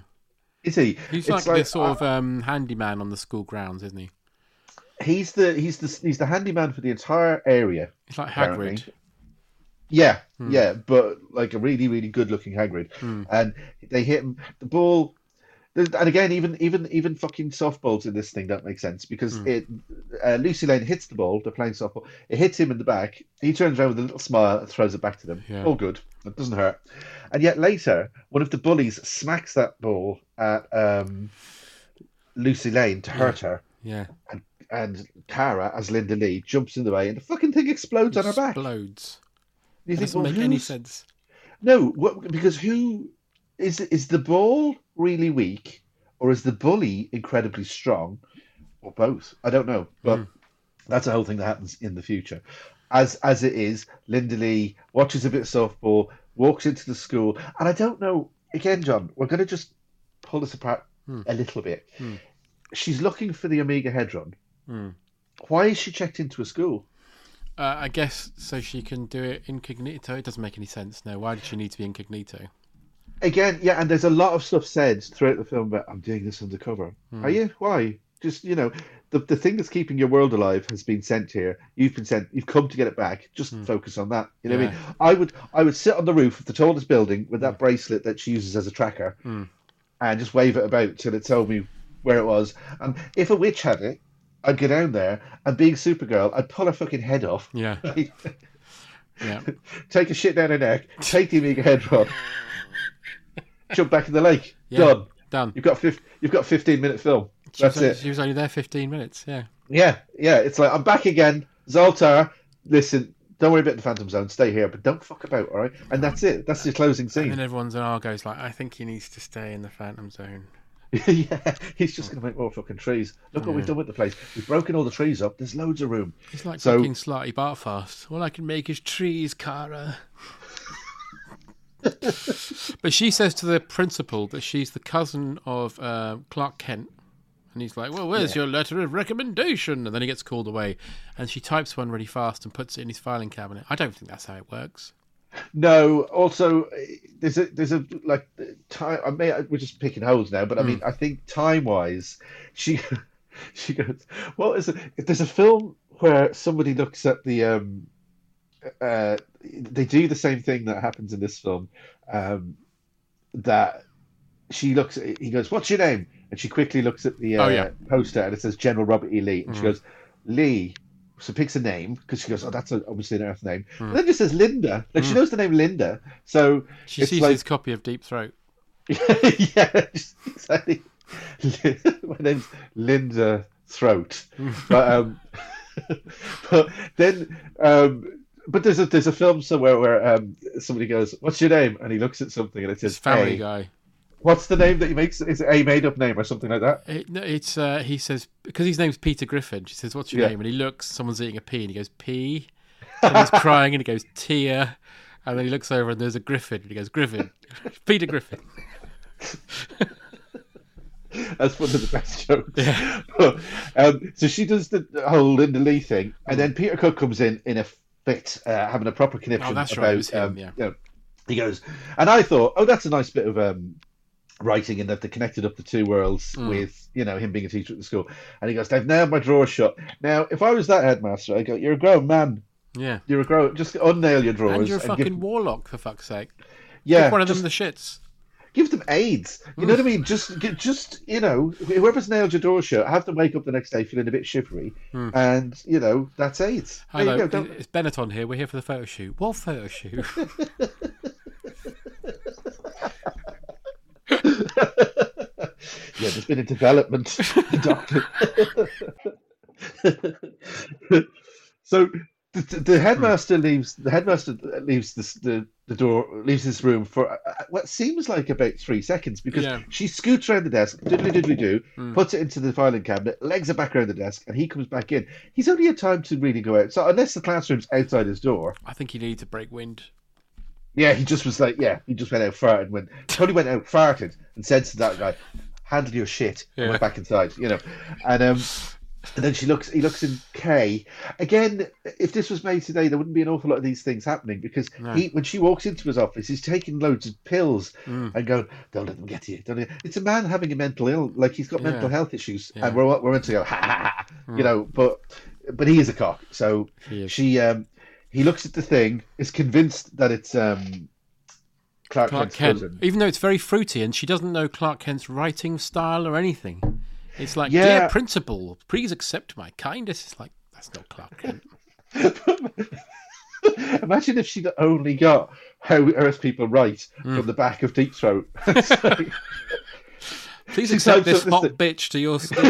Is he? he's It's like, the sort of um, handyman on the school grounds, isn't he? he's the he's the he's the handyman for the entire area. He's like apparently. Hagrid. Yeah, Hmm. yeah, but like a really, really good looking Hagrid. Hmm. And they hit him. The ball There's- and again, even even even fucking softballs in this thing don't make sense because Hmm. it uh, Lucy Lane hits the ball. They're playing softball. It hits him in the back. He turns around with a little smile and throws it back to them. Yeah. All good. It doesn't hurt. And yet later, one of the bullies smacks that ball at um, Lucy Lane to hurt her. Yeah. And and Kara, as Linda Lee, jumps in the way, and the fucking thing explodes on her back. Explodes. You It think, doesn't well, make any sense. No, what, because who is is the ball really weak, or is the bully incredibly strong, or both? I don't know, but Hmm. that's a whole thing that happens in the future. As as it is, Linda Lee watches a bit of softball, walks into the school, and I don't know. Again, John, we're going to just pull this apart Hmm. a little bit. Hmm. She's looking for the Omegahedron. Hmm. Why is she checked into a school? Uh, I guess so she can do it incognito. It doesn't make any sense. No, why did she need to be incognito? Again, yeah, and there's a lot of stuff said throughout the film about I'm doing this undercover. Hmm. Are you? Why? Just you know, the the thing that's keeping your world alive has been sent here. You've been sent. You've come to get it back. Just focus on that. You know what I mean? I would I would sit on the roof of the tallest building with that bracelet that she uses as a tracker, Hmm. and just wave it about till it told me where it was. And if a witch had it, I'd go down there and being Supergirl, I'd pull her fucking head off. Yeah. [LAUGHS] Yeah. take a shit down her neck, take the Omegahedron, jump back in the lake. Yeah, Done. done. You've got fif- you've got a fifteen minute film. She That's was, it. She was only there 15 minutes. Yeah. Yeah, yeah. It's like I'm back again. Zaltar, listen, don't worry about the Phantom Zone. Stay here, but don't fuck about, all right? And that's it. That's your closing And scene. then everyone's in Argo's like, I think he needs to stay in the Phantom Zone. [LAUGHS] yeah, he's just going to make more fucking trees. Look what we've done with the place. We've broken all the trees up. There's loads of room. He's like So- fucking Slarty Bartfast. All I can make is trees, Kara. But she says to the principal that she's the cousin of uh, Clark Kent. And he's like, Well, where's your letter of recommendation? And then he gets called away. And she types one really fast and puts it in his filing cabinet. I don't think that's how it works. No, also there's a there's a like time. I may we're just picking holes now, but I mean I think time wise, she [LAUGHS] she goes. Well, is it? There's a film where somebody looks at the um, uh, they do the same thing that happens in this film. Um, that she looks. He goes, "What's your name?" And she quickly looks at the uh, Oh, yeah. poster and it says General Robert E. Lee, and she goes, "Lee." So picks a name because she goes, "Oh, that's a, obviously an Earth name." And then just says Linda, like she knows the name Linda. So She sees like, his copy of Deep Throat. [LAUGHS] yeah, exactly. [LAUGHS] My name's Linda Throat, [LAUGHS] but um, but then um, but there's a there's a film somewhere where um somebody goes, "What's your name?" and he looks at something and it says It's Family A. Guy. What's the name that he makes? Is it a made up name or something like that? It, no, it's uh, he says because his name's Peter Griffin. She says, "What's your Yeah. name?" And he looks. Someone's eating a pea, and he goes, "Pea." And he's [LAUGHS] crying, and he goes, "Tear." And then he looks over, and there's a Griffin, and he goes, "Griffin, [LAUGHS] Peter Griffin." [LAUGHS] That's one of the best jokes. But, um, so she does the whole Linda Lee thing, and then Peter Cook comes in in a fit, uh, having a proper conniption Oh, that's about. right, him, um, yeah. you know, he goes, and I thought, oh, that's a nice bit of um, writing in that they connected up the two worlds Hmm. with, you know, him being a teacher at the school. And he goes, they've nailed my drawer shut. Now, if I was that headmaster, I go, you're a grown man. Yeah. You're a grown. Just unnail your drawers. And you're a give- fucking warlock, for fuck's sake. yeah, Give one of them the shits. Give them AIDS. You know what I mean? Just, [LAUGHS] just you know, whoever's nailed your door shut, have them wake up the next day feeling a bit shivery, hmm. and you know that's AIDS. Hello, go. Don't... it's Benetton here. We're here for the photo shoot. What photo shoot? [LAUGHS] Yeah, there's been a development, [LAUGHS] doctor. so the, the headmaster leaves. The headmaster leaves this, the the door, leaves this room for uh, uh, what seems like about three seconds because Yeah. she scoots around the desk, diddly diddly do, puts it into the filing cabinet, legs it back around the desk, and he comes back in. He's only had time to really go out. So unless the classroom's outside his door, I think he need to break wind. yeah, he just was like, yeah, he just went out farted when Tony went out farted and said to that guy, "Handle your shit." And went back inside, you know, and um, and then she looks. He looks in K again. If this was made today, there wouldn't be an awful lot of these things happening because he, when she walks into his office, he's taking loads of pills Mm. and going, "Don't let them get to you." Don't let... It's a man having a mental ill, like he's got Yeah. mental health issues, Yeah. Mm. and we're we're meant to go, ha ha ha, you know, but but he is a cock, so she um he looks at the thing, is convinced that it's um Clark, Clark Kent's Kent, cousin. even though it's very fruity, and she doesn't know Clark Kent's writing style or anything. It's like, Yeah. dear principal, please accept my kindness. It's like that's not Clark Kent. [LAUGHS] Imagine if she'd only got how Earth people write Hmm. from the back of Deep Throat. [LAUGHS] Please accept this hot bitch to your [LAUGHS] school.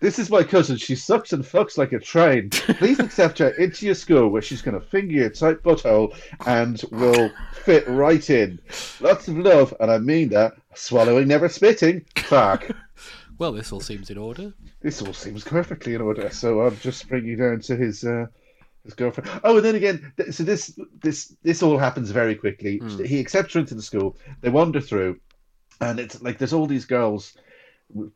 This is my cousin. She sucks and fucks like a train. Please accept her into your school where she's going to finger your tight butthole and will fit right in. Lots of love, and I mean that. Swallowing, never spitting. Clark. well, this all seems in order. this all seems perfectly in order. So I'll just bring you down to his uh, his girlfriend. Oh, and then again, th- so this this this all happens very quickly. Hmm. He accepts her into the school. They wander through, and it's like there's all these girls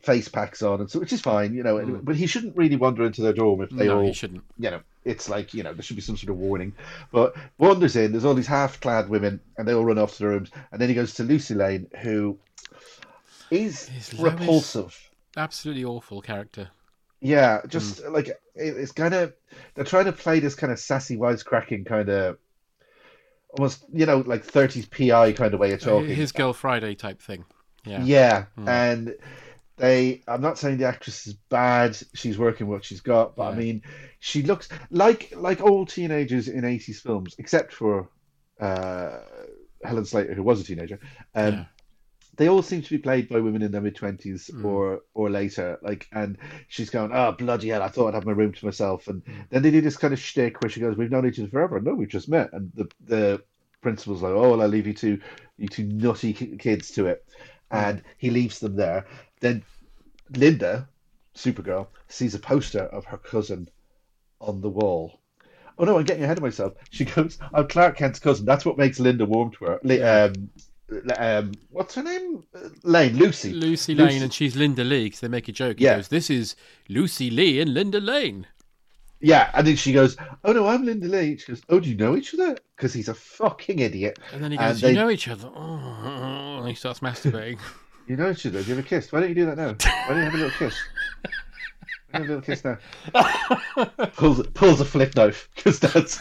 face packs on, and so which is fine, you know. and- hmm. But he shouldn't really wander into their dorm if they no, all he shouldn't. you know, it's like, you know, there should be some sort of warning. But wanders in, there's all these half clad women, and they all run off to their rooms. And then he goes to Lucy Lane, who is His repulsive. Absolutely awful character. Yeah, just hmm. like it, it's kind of, they're trying to play this kind of sassy, wisecracking kind of almost, you know, like 30s PI kind of way of uh, talking. His Girl Friday type thing. Yeah. Yeah, hmm. and they. I'm not saying the actress is bad. She's working what she's got, but I mean, she looks like like all teenagers in 80s films, except for uh, Helen Slater, who was a teenager. Um, Yeah. They all seem to be played by women in their mid 20s Mm. or or later. Like, and she's going, "Oh bloody hell! I thought I'd have my room to myself." And Mm. then they do this kind of shtick where she goes, "We've known each other forever." No, we've just met. And the the principal's like, "Oh, well, I'll leave you two you two nutty kids to it," and he leaves them there. Then Linda, Supergirl, sees a poster of her cousin on the wall. Oh no, I'm getting ahead of myself. She goes, "I'm Clark Kent's cousin." That's what makes Linda warm to her. Li- um, um, what's her name? Lane, Lucy. Lucy Lucy- Lane, and she's Linda Lee because they make a joke. Yeah. goes, "This is Lucy Lee and Linda Lane." Yeah, and then she goes, "Oh no, I'm Linda Lee." She goes, "Oh, do you know each other?" Because he's a fucking idiot. And then he And goes, they- "You know each other?" Oh, [LAUGHS] and he starts masturbating. [LAUGHS] You know other. Have you ever kissed? Why don't you do that now? Why don't you have a little kiss? Why don't you have a little kiss now? pulls pulls a flick knife because that's.